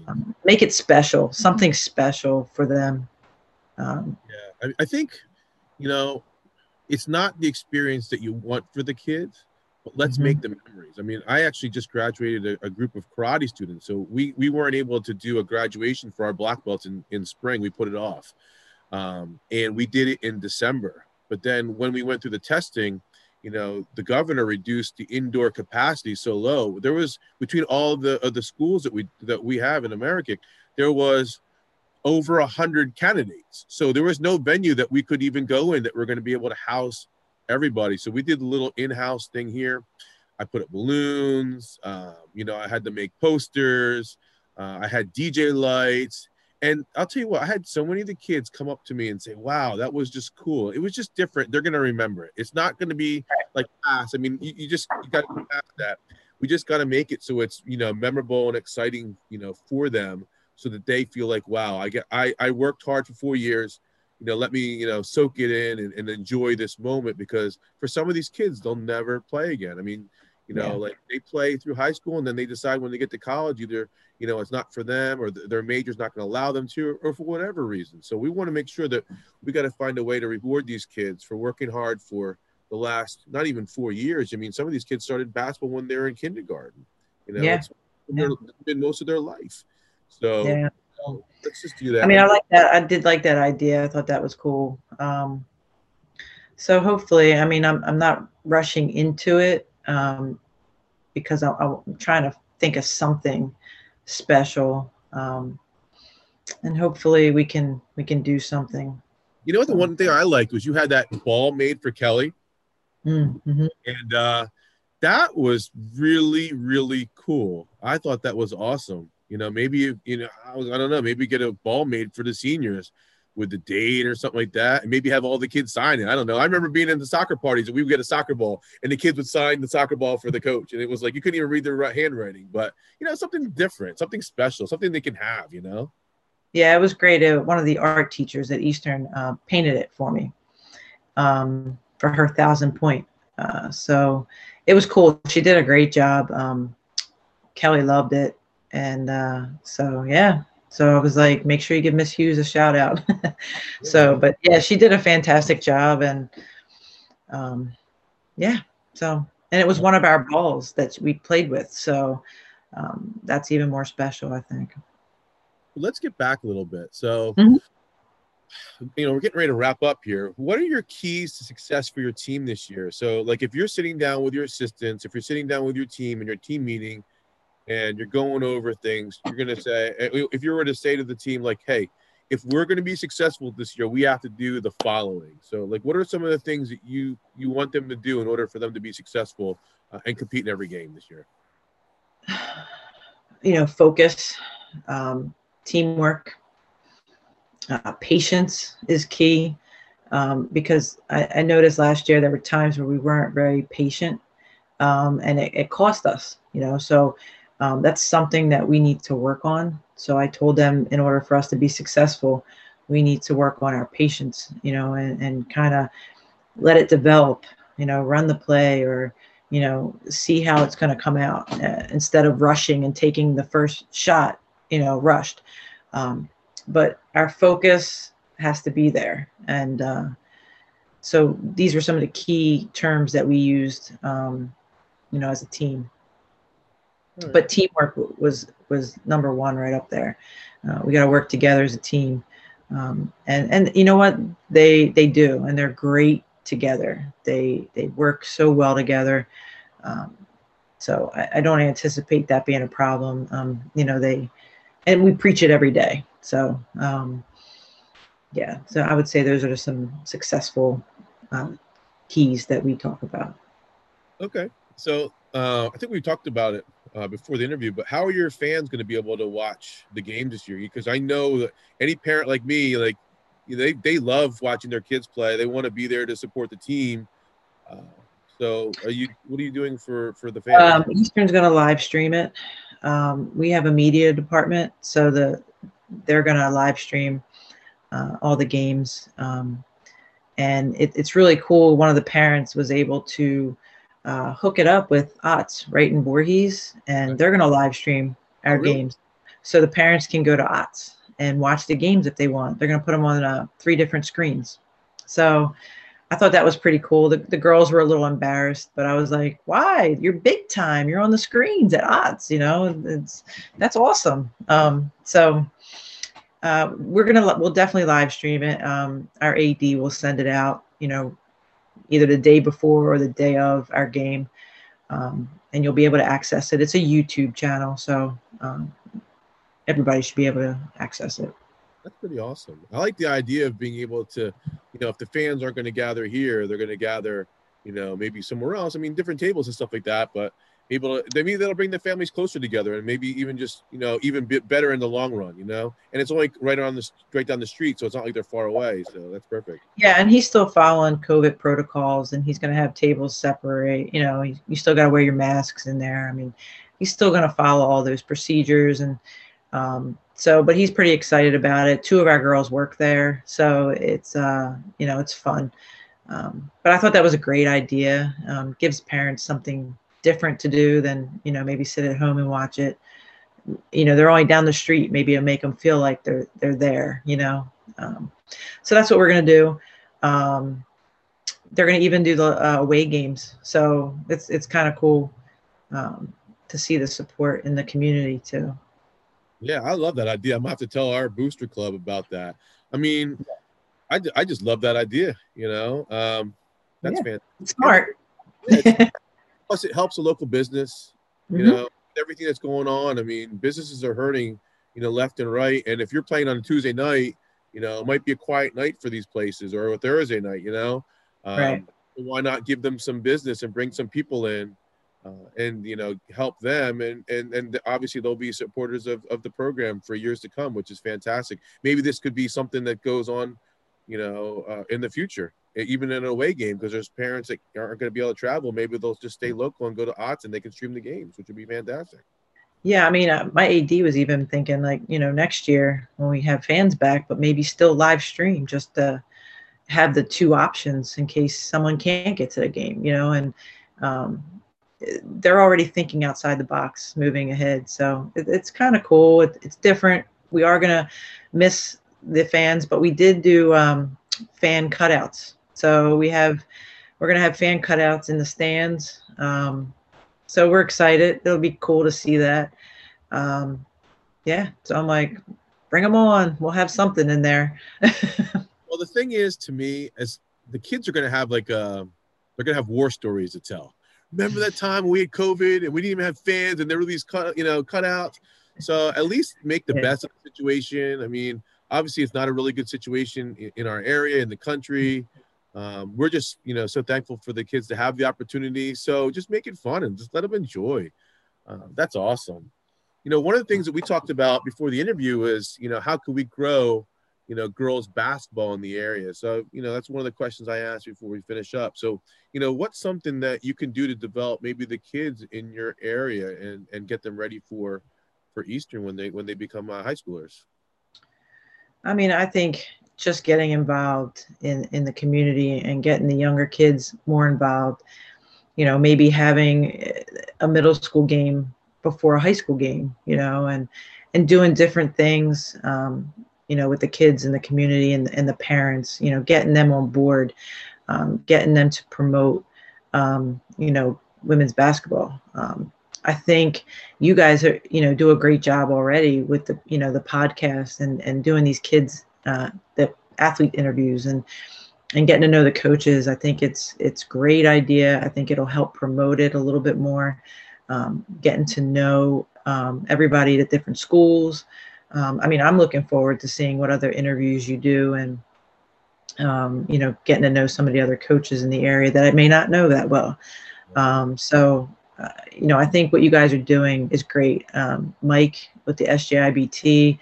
um, make it special, something special for them. Um, yeah, I, I, think you know it's not the experience that you want for the kids, but let's mm-hmm. make the memories. I mean, I actually just graduated a, a, group of karate students, so we we weren't able to do a graduation for our black belts in in spring. We put it off, um, and we did it in December. But then when we went through the testing you know the governor reduced the indoor capacity so low there was between all the of the schools that we that we have in america there was over a hundred candidates so there was no venue that we could even go in that we're going to be able to house everybody so we did a little in-house thing here i put up balloons um, you know i had to make posters uh, i had dj lights and I'll tell you what, I had so many of the kids come up to me and say, "Wow, that was just cool. It was just different. They're gonna remember it. It's not gonna be like past. I mean, you, you just you got to past that. We just got to make it so it's you know memorable and exciting, you know, for them, so that they feel like, wow, I get I I worked hard for four years. You know, let me you know soak it in and, and enjoy this moment because for some of these kids, they'll never play again. I mean, you know, yeah. like they play through high school and then they decide when they get to college either you know it's not for them or th- their major's not going to allow them to or for whatever reason so we want to make sure that we got to find a way to reward these kids for working hard for the last not even four years i mean some of these kids started basketball when they were in kindergarten you know yeah. it's yeah. been most of their life so let's just do that. I mean i like that. I did like that idea. I thought that was cool. Um so hopefully i mean i'm, I'm not rushing into it um because I, i'm trying to think of something special um, and hopefully we can we can do something. You know what the one thing i liked was you had that ball made for kelly. Mm-hmm. and uh that was really really cool. I thought that was awesome you know maybe you know i, was, I don't know maybe get a ball made for the seniors with the date or something like that, and maybe have all the kids sign it. I don't know. I remember being in the soccer parties and we would get a soccer ball, and the kids would sign the soccer ball for the coach, and it was like you couldn't even read their handwriting. But you know, something different, something special, something they can have. You know. Yeah, it was great. Uh, one of the art teachers at Eastern uh, painted it for me um, for her thousand point. Uh, so it was cool. She did a great job. Um, Kelly loved it, and uh, so yeah, so I was like, make sure you give Miss Hughes a shout out. so, but yeah, she did a fantastic job, and um, yeah. So, and it was one of our balls that we played with. So um, that's even more special, I think. Let's get back a little bit. So, mm-hmm. you know, we're getting ready to wrap up here. What are your keys to success for your team this year? So, like, if you're sitting down with your assistants, if you're sitting down with your team in your team meeting and you're going over things, you're going to say, eh, if you were to say to the team, like, hey, if we're going to be successful this year, we have to do the following. So, like, what are some of the things that you you want them to do in order for them to be successful uh, and compete in every game this year? You know, focus, um, teamwork, uh, patience is key. Um, because I, I, noticed last year there were times where we weren't very patient, um, and it, it cost us. You know, so um, that's something that we need to work on. So I told them in order for us to be successful, we need to work on our patience, you know, and, and kind of let it develop, you know, run the play or, you know, see how it's going to come out uh, instead of rushing and taking the first shot, you know, rushed. Um, but our focus has to be there. And uh, so these were some of the key terms that we used, um, you know, as a team. Right. But teamwork was was number one right up there. Uh, we got to work together as a team, um, and and you know what they they do, and they're great together. They they work so well together. Um, so I, I, don't anticipate that being a problem. Um, you know they, and we preach it every day. So um, yeah, so I would say those are some successful uh, keys that we talk about. Okay, so uh, I think we talked about it uh, before the interview, but how are your fans going to be able to watch the game this year? Because I know that any parent like me, like they they love watching their kids play. They want to be there to support the team. Uh, so, are you? What are you doing for for the fans? Um, Eastern's going to live stream it. Um, we have a media department, so the they're going to live stream uh, all the games, um, and it, it's really cool. One of the parents was able to uh, hook it up with OTS right in Voorhees, and they're going to live stream our really? games, so the parents can go to OTS and watch the games if they want. They're going to put them on uh, three different screens. So I thought that was pretty cool. The, the girls were a little embarrassed, but I was like, why? You're big time. You're on the screens at OTS, you know, it's, that's awesome. Um, so uh, we're going to, we'll definitely live stream it. Um, our AD will send it out, you know, either the day before or the day of our game. Um, and you'll be able to access it. It's a YouTube channel. So um, everybody should be able to access it. That's pretty awesome. I like the idea of being able to, you know, if the fans aren't going to gather here, they're going to gather, you know, maybe somewhere else. I mean, different tables and stuff like that. But able to, maybe that'll bring the families closer together and maybe even just, you know, even bit better in the long run, you know. And it's only right on the right down the street, so it's not like they're far away. So that's perfect. Yeah, and he's still following COVID protocols, and he's going to have tables separate. You know, you still got to wear your masks in there. I mean, he's still going to follow all those procedures and um, so, but he's pretty excited about it. Two of our girls work there, so it's uh, you know it's fun. Um, but I thought that was a great idea. Um, gives parents something different to do than you know maybe sit at home and watch it. You know they're only down the street. Maybe it'll make them feel like they're they're there. You know, um, so that's what we're gonna do. Um, they're gonna even do the uh, away games, so it's it's kind of cool um, to see the support in the community too. Yeah, I love that idea. I'm gonna have to tell our booster club about that. I mean, I, I just love that idea. You know, um, that's yeah, fantastic. Smart. Plus, it helps a local business. You mm-hmm. know, everything that's going on. I mean, businesses are hurting. You know, left and right. And if you're playing on a Tuesday night, you know, it might be a quiet night for these places, or a Thursday night. You know, um, right. why not give them some business and bring some people in? uh, and you know help them and and and obviously they'll be supporters of, of the program for years to come which is fantastic maybe this could be something that goes on you know uh, in the future even in an away game because there's parents that aren't going to be able to travel maybe they'll just stay local and go to OTS and they can stream the games which would be fantastic yeah i mean uh, my ad was even thinking like you know next year when we have fans back but maybe still live stream just to have the two options in case someone can't get to the game you know and um, they're already thinking outside the box, moving ahead. So it, it's kind of cool. It, it's different. We are gonna miss the fans, but we did do um, fan cutouts. So we have we're gonna have fan cutouts in the stands. Um, so we're excited. It'll be cool to see that. Um, yeah. So I'm like, bring them on. We'll have something in there. well, the thing is, to me, as the kids are gonna have like a, uh, they're gonna have war stories to tell remember that time we had COVID and we didn't even have fans and there were these cut, you know, cutouts. So at least make the yeah. best of the situation. I mean, obviously it's not a really good situation in, in our area in the country. Um, we're just, you know, so thankful for the kids to have the opportunity. So just make it fun and just let them enjoy. Uh, that's awesome. You know, one of the things that we talked about before the interview is, you know, how could we grow you know, girls basketball in the area. So, you know, that's one of the questions I asked before we finish up. So, you know, what's something that you can do to develop maybe the kids in your area and, and get them ready for, for Eastern when they, when they become uh, high schoolers? I mean, I think just getting involved in in the community and getting the younger kids more involved. You know maybe having a middle school game before a high school game you know and and doing different things um, you know with the kids in the community and, and the parents you know getting them on board um, getting them to promote um, you know women's basketball. Um, I think you guys are, you know, do a great job already with the, you know, the podcast and and doing these kids, uh, the athlete interviews and and getting to know the coaches. I think it's it's great idea. I think it'll help promote it a little bit more. Um, getting to know um, everybody at different schools. Um, I mean, I'm looking forward to seeing what other interviews you do and um, you know, getting to know some of the other coaches in the area that I may not know that well. Um, so uh, you know, I think what you guys are doing is great. Um, Mike with the SJIBT,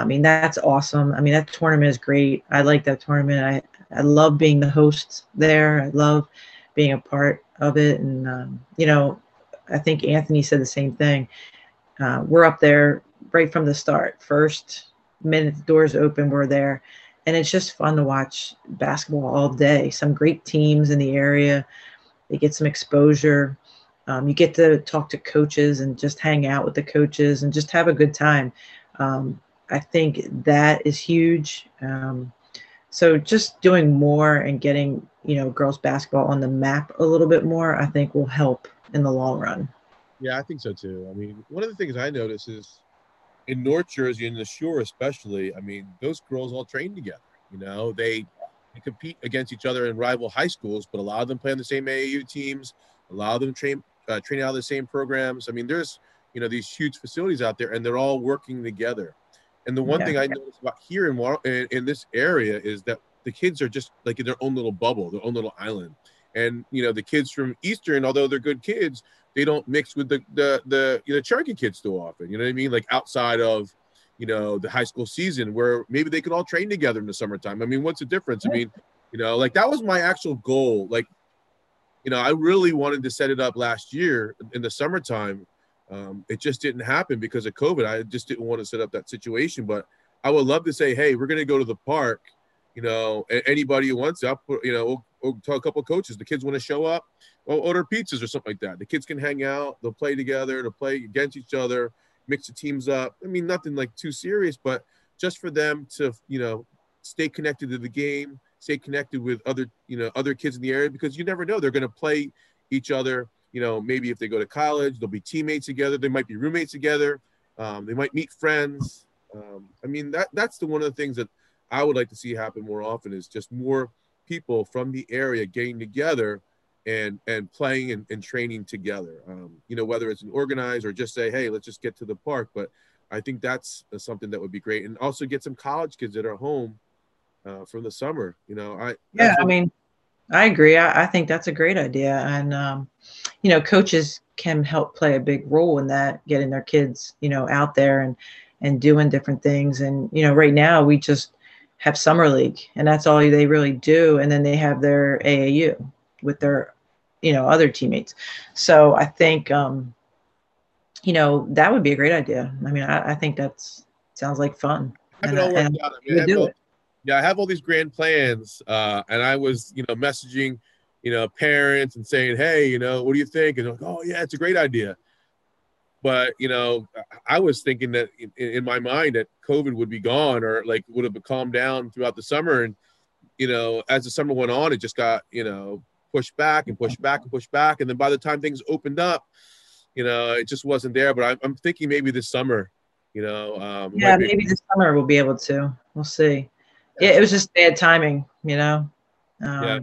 I mean, that's awesome. I mean, that tournament is great. I like that tournament. I, I love being the host there. I love being a part of it. And, um, you know, I think Anthony said the same thing. Uh, we're up there right from the start. First minute the doors open, we're there. And it's just fun to watch basketball all day. Some great teams in the area. They get some exposure um, you get to talk to coaches and just hang out with the coaches and just have a good time. Um, I think that is huge. Um, so just doing more and getting you know girls basketball on the map a little bit more, I think will help in the long run. Yeah, I think so too. I mean, one of the things I notice is in North Jersey and the Shore especially. I mean, those girls all train together. You know, they, they compete against each other in rival high schools, but a lot of them play on the same AAU teams. A lot of them train uh, training out of the same programs. I mean, there's you know these huge facilities out there, and they're all working together. And the one yeah. thing I noticed about here in, in in this area is that the kids are just like in their own little bubble, their own little island. And you know, the kids from Eastern, although they're good kids, they don't mix with the the the you know Cherokee kids too often. You know what I mean? Like outside of you know the high school season, where maybe they could all train together in the summertime. I mean, what's the difference? I mean, you know, like that was my actual goal. Like you know, I really wanted to set it up last year in the summertime. Um, it just didn't happen because of COVID. I just didn't want to set up that situation. But I would love to say, hey, we're going to go to the park. You know, anybody who wants I'll put, you know, we'll, we'll tell a couple coaches. The kids want to show up, order pizzas or something like that. The kids can hang out. They'll play together. They'll play against each other, mix the teams up. I mean, nothing like too serious, but just for them to, you know, stay connected to the game stay connected with other you know other kids in the area because you never know they're going to play each other you know maybe if they go to college they'll be teammates together they might be roommates together um, they might meet friends. Um, i mean that that's the one of the things that i would like to see happen more often is just more people from the area getting together and and playing and, and training together. Um, you know whether it's an organized or just say hey let's just get to the park. But i think that's uh, something that would be great. And also get some college kids that are home uh, from the summer. You know, I yeah, I mean, I agree. I, I, think that's a great idea, and um, you know, coaches can help play a big role in that, getting their kids, you know, out there and and doing different things. And you know, right now we just have summer league, and that's all they really do. And then they have their AAU with their, you know, other teammates. So I think, um, you know, that would be a great idea. I mean, I, I think that's sounds like fun. And, and, I mean, do it yeah, I have all these grand plans, uh, and I was, you know, messaging, you know, parents and saying, hey, you know, what do you think? And like, oh yeah, it's a great idea. But you know, I was thinking that in, in my mind that COVID would be gone or like would have calmed down throughout the summer, and you know, as the summer went on, it just got you know pushed back and pushed back and pushed back, and then by the time things opened up, you know, it just wasn't there. But I'm, I'm thinking maybe this summer, you know, um, yeah, maybe this summer we'll be able to. We'll see yeah, it was just bad timing, you know. Um, yeah.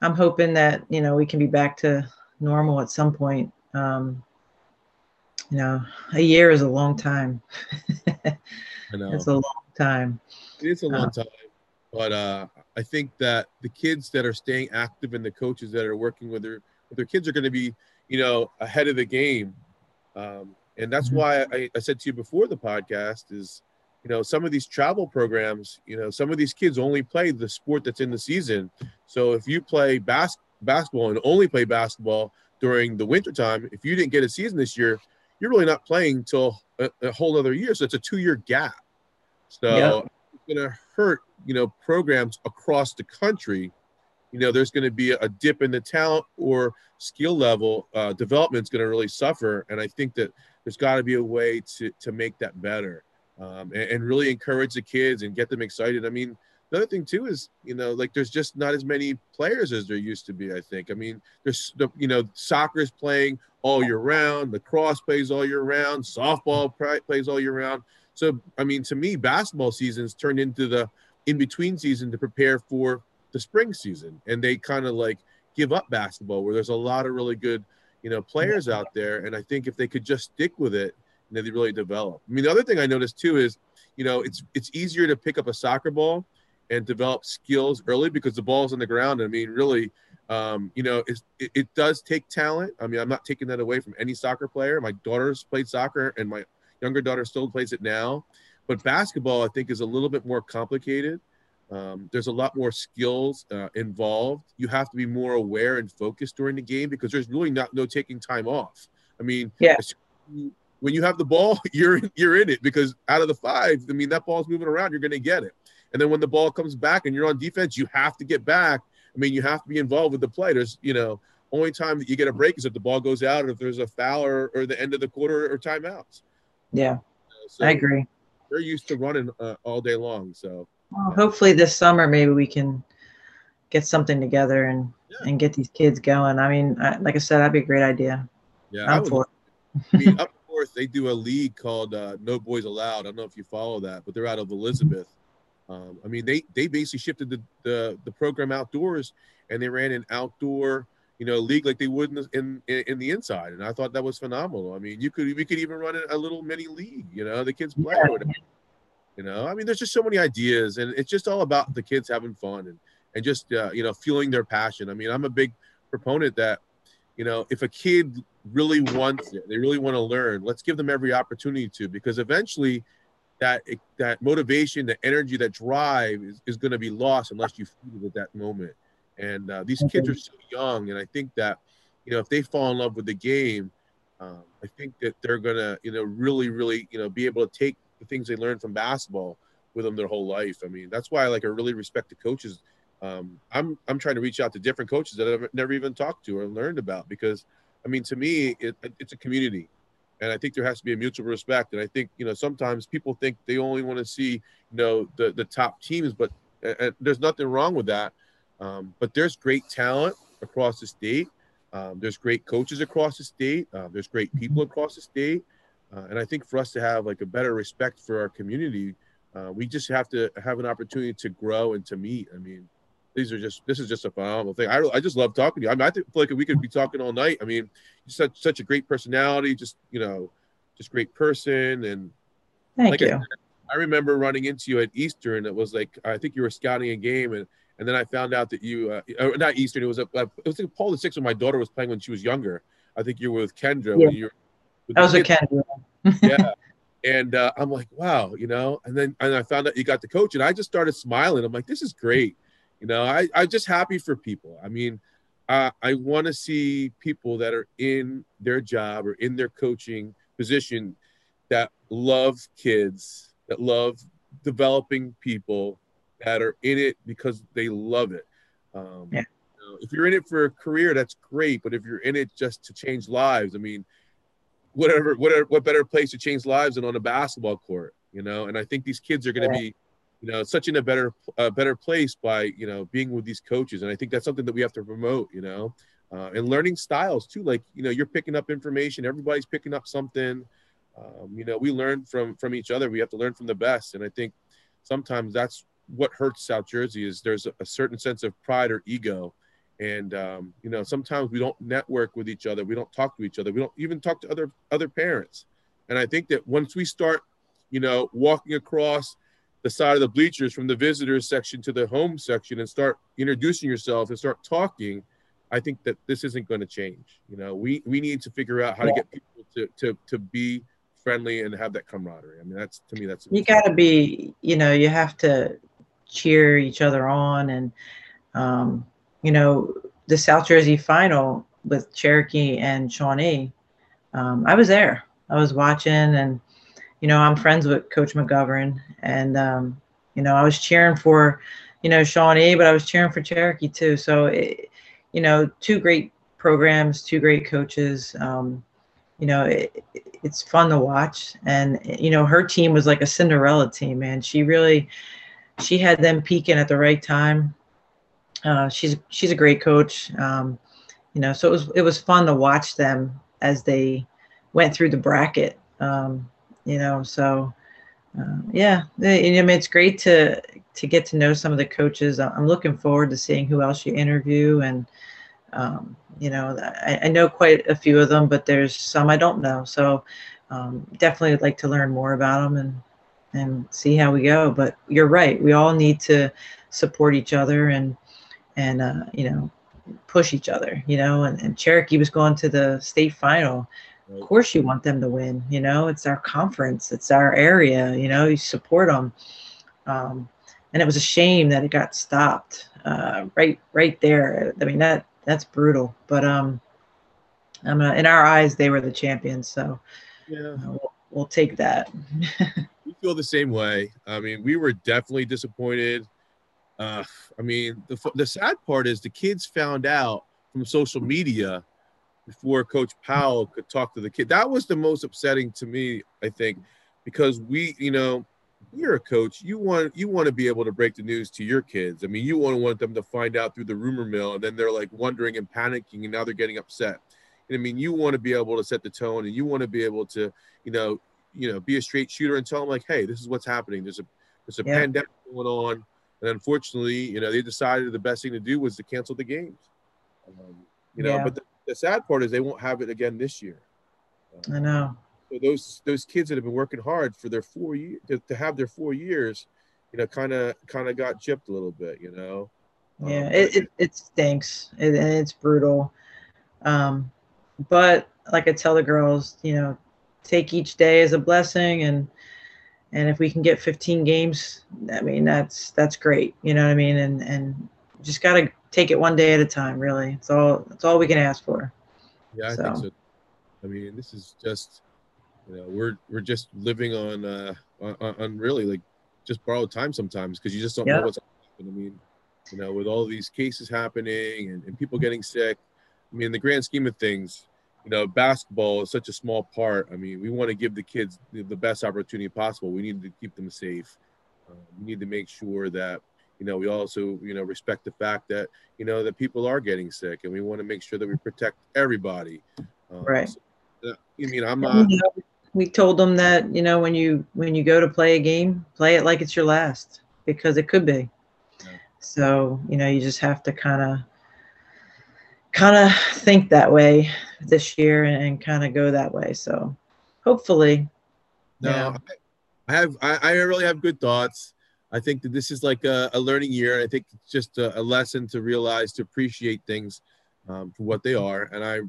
I'm hoping that you know we can be back to normal at some point. Um, you know, a year is a long time. I know it's a long time. It is a long uh, time, but uh, I think that the kids that are staying active and the coaches that are working with their with their kids are going to be, you know, ahead of the game. Um, and that's mm-hmm. why I, I said to you before the podcast is you know some of these travel programs you know some of these kids only play the sport that's in the season. So if you play bas- basketball and only play basketball during the wintertime if you didn't get a season this year you're really not playing until a, a whole other year. So it's a two year gap. So it's going to hurt, you know, programs across the country. You know, there's going to be a dip in the talent or skill level. Uh, development is going to really suffer, and I think that there's got to be a way to to make that better um, and, and really encourage the kids and get them excited. I mean, the other thing too is you know like there's just not as many players as there used to be i think. I mean there's the you know soccer is playing all year round lacrosse plays all year round softball plays all year round. So i mean to me basketball seasons turned into the in between season to prepare for the spring season. And they kind of like give up basketball where there's a lot of really good you know players out there. And i think if they could just stick with it they really develop i mean the other thing i noticed too is you know it's it's easier to pick up a soccer ball and develop skills early because the ball's on the ground. I mean, really, um, you know, it, it, does take talent. I mean, I'm not taking that away from any soccer player. My daughter's played soccer, and my younger daughter still plays it now. But basketball, I think, is a little bit more complicated. Um, there's a lot more skills uh, involved. You have to be more aware and focused during the game because there's really not no taking time off. I mean, yeah. When you have the ball, you're you're in it because out of the five, I mean, that ball's moving around. You're going to get it. And then when the ball comes back and you're on defense, you have to get back. I mean, you have to be involved with the play. There's, you know, only time that you get a break is if the ball goes out or if there's a foul or, or the end of the quarter or timeouts. Yeah, so I agree. They're used to running uh, all day long. So well, hopefully this summer maybe we can get something together and yeah. and get these kids going. I mean, I, like I said, that'd be a great idea. Yeah, I'm for I mean, up north they do a league called uh, No Boys Allowed. I don't know if you follow that, but they're out of Elizabeth um, I mean, they they basically shifted the, the, the program outdoors, and they ran an outdoor you know league like they would in the, in, in the inside, and I thought that was phenomenal. I mean, you could we could even run a little mini league. You know, the kids play. Yeah. You know, I mean, there's just so many ideas, and it's just all about the kids having fun and and just uh, you know fueling their passion. I mean, I'm a big proponent that you know if a kid really wants it, they really want to learn. Let's give them every opportunity to, because eventually that that motivation, the energy, that drive is, is going to be lost unless you feed it at that moment. And uh, these kids are so young, and I think that you know if they fall in love with the game, um, I think that they're gonna you know really really you know be able to take the things they learned from basketball with them their whole life. I mean that's why I like I really respect the coaches. Um, I'm I'm trying to reach out to different coaches that I've never even talked to or learned about because I mean to me it, it's a community and I think there has to be a mutual respect. And I think you know sometimes people think they only want to see you know the the top teams, but there's nothing wrong with that. Um, but there's great talent across the state. Um, there's great coaches across the state. Uh, there's great people across the state. Uh, and I think for us to have like a better respect for our community, uh, we just have to have an opportunity to grow and to meet. I mean, these are just this is just a phenomenal thing. I, I just love talking to you. I mean, I feel like we could be talking all night. I mean, you're such such a great personality, just you know, just great person. And thank like you. I, I, remember running into you at Eastern, it was like I think you were scouting a game, and and then I found out that you uh, uh not Eastern. It was a it was like Paul the Six when my daughter was playing when she was younger. I think you were with Kendra yeah. when you were. With I was with Kendra. yeah. And uh, I'm like, wow, you know, and then and I found out you got the coach, and I just started smiling. I'm like, this is great you know, I, I'm just happy for people. I mean, uh, I want to see people that are in their job or in their coaching position that love kids, that love developing people, that are in it because they love it. Um, yeah. You know, if you're in it for a career, that's great. But if you're in it just to change lives, I mean, whatever, whatever, what better place to change lives than on a basketball court, you know? And I think these kids are going to yeah. be you know, such in a better a better place by you know being with these coaches, and I think that's something that we have to promote. You know, uh, and learning styles too. Like you know, you're picking up information. Everybody's picking up something. Um, you know, we learn from from each other. We have to learn from the best, and I think sometimes that's what hurts South Jersey is there's a, certain sense of pride or ego, and um, you know sometimes we don't network with each other. We don't talk to each other. We don't even talk to other other parents. And I think that once we start, you know, walking across the side of the bleachers from the visitors section to the home section and start introducing yourself and start talking, I think that this isn't going to change. You know, we we need to figure out how to get people to to to be friendly and have that camaraderie. I mean, that's to me that's you got to be. You know, you have to cheer each other on, and um, you know, the South Jersey final with Cherokee and Shawnee. Um, I was there. I was watching and you know, I'm friends with Coach McGovern, and um, You know, I was cheering for, you know, Shawnee, but I was cheering for Cherokee too. So, it, you know, two great programs, two great coaches. Um, you know, it, it's fun to watch. And, you know, her team was like a Cinderella team, man. She really, she had them peaking at the right time. Uh, she's, she's a great coach. Um, you know, so it was, it was fun to watch them as they went through the bracket. Um, you know, so, uh, yeah, I mean, it's great to, to get to know some of the coaches. I'm looking forward to seeing who else you interview and, um, you know, I, I, know quite a few of them, but there's some I don't know. So um, definitely would like to learn more about them and and see how we go. But you're right. We all need to support each other and and uh, you know push each other. You know, and, and Cherokee was going to the state final. Of course, you want them to win. You know, it's our conference, it's our area. You know, you support them. Um, and it was a shame that it got stopped uh, right right there. I mean that that's brutal. But um, I'm in our eyes, they were the champions. So yeah, uh, we'll, we'll, take that. we feel the same way. I mean, we were definitely disappointed. Uh, I mean, the the sad part is the kids found out from social media before Coach Powell could talk to the kid. That was the most upsetting to me, I think, because we, you know, you're a coach you want you want to be able to break the news to your kids i mean you want to want them to find out through the rumor mill and then they're like wondering and panicking and now they're getting upset and i mean you want to be able to set the tone and you want to be able to you know you know be a straight shooter and tell them like hey this is what's happening there's a there's a yeah. pandemic going on and unfortunately you know they decided the best thing to do was to cancel the games um, you know yeah. but the, the sad part is they won't have it again this year i know so those those kids that have been working hard for their four years to, to have their four years, you know, kind of kind of got chipped a little bit, you know. Yeah, um, it, it, it stinks it, and it's brutal. Um, but like I tell the girls, you know, take each day as a blessing and and if we can get 15 games, I mean that's that's great. You know what I mean? And and just gotta take it one day at a time. Really, it's all it's all we can ask for. Yeah, I so. think so. I mean, this is just you know we're we're just living on uh on, on really like just borrowed time sometimes because you just don't yeah. know what's happening. I mean, you know, with all these cases happening and, and people getting sick, I mean, in the grand scheme of things, you know, basketball is such a small part. I mean, we want to give the kids the, the best opportunity possible. We need to keep them safe. Uh, we need to make sure that, you know, we also, you know, respect the fact that, you know, that people are getting sick and we want to make sure that we protect everybody. Um, right. So, uh, I mean, I'm not we told them that you know when you when you go to play a game play it like it's your last because it could be yeah. so you know you just have to kind of kind of think that way this year and, and kind of go that way so hopefully no yeah. i have I, I really have good thoughts i think that this is like a, a learning year i think it's just a, a, lesson to realize to appreciate things um, for what they are and i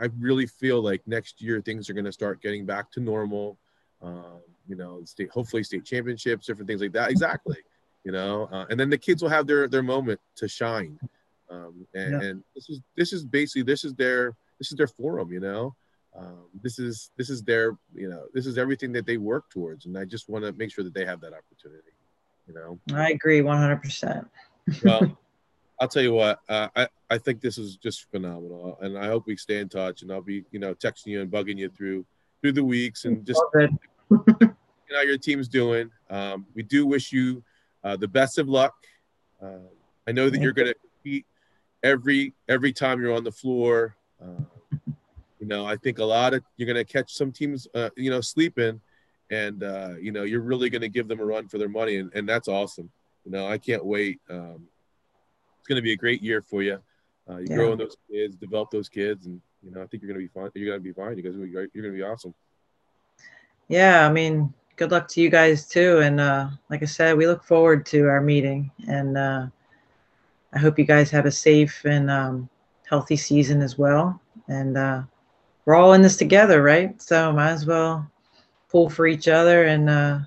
I really feel like next year things are going to start getting back to normal. Um, you know, state hopefully state championships, different things like that. Exactly. You know, uh, and then the kids will have their their moment to shine. Um, and, yeah. and, this is this is basically this is their this is their forum. You know, um, this is this is their you know this is everything that they work towards, and I just want to make sure that they have that opportunity. You know, I agree one hundred percent. Well. I'll tell you what, uh, I, I think this is just phenomenal. And I hope we stay in touch and I'll be, you know, texting you and bugging you through through the weeks and just how your team's doing. Um, we do wish you uh, the best of luck. Uh, I know that you're going to compete every every time you're on the floor. Uh, you know, I think a lot of you're going to catch some teams, uh, you know, sleeping, and uh, you know, you're really going to give them a run for their money, and, and that's awesome. You know, I can't wait. Um, it's going to be a great year for you. Uh, you yeah. grow in those kids, develop those kids, and you know I think you're going to be fine. You're going to be fine. You guys, you're going to be awesome. Yeah, I mean, good luck to you guys too. And uh, like I said, we look forward to our meeting, and uh, I hope you guys have a safe and um, healthy season as well. And uh, we're all in this together, right? So might as well pull for each other and uh,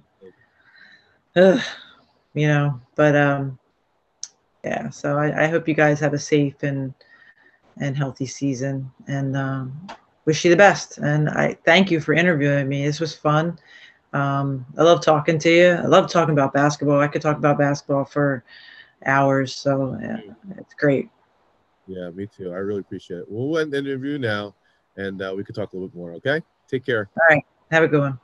you know. But um, yeah so I, I, hope you guys have a safe and and healthy season and um, wish you the best and i thank you for interviewing me this was fun Um, I love talking to you. I love talking about basketball. I could talk about basketball for hours. So yeah, it's great. Yeah, me too. I really appreciate it. We'll end the interview now and uh, we could talk a little bit more. Okay. Take care. All right. Have a good one.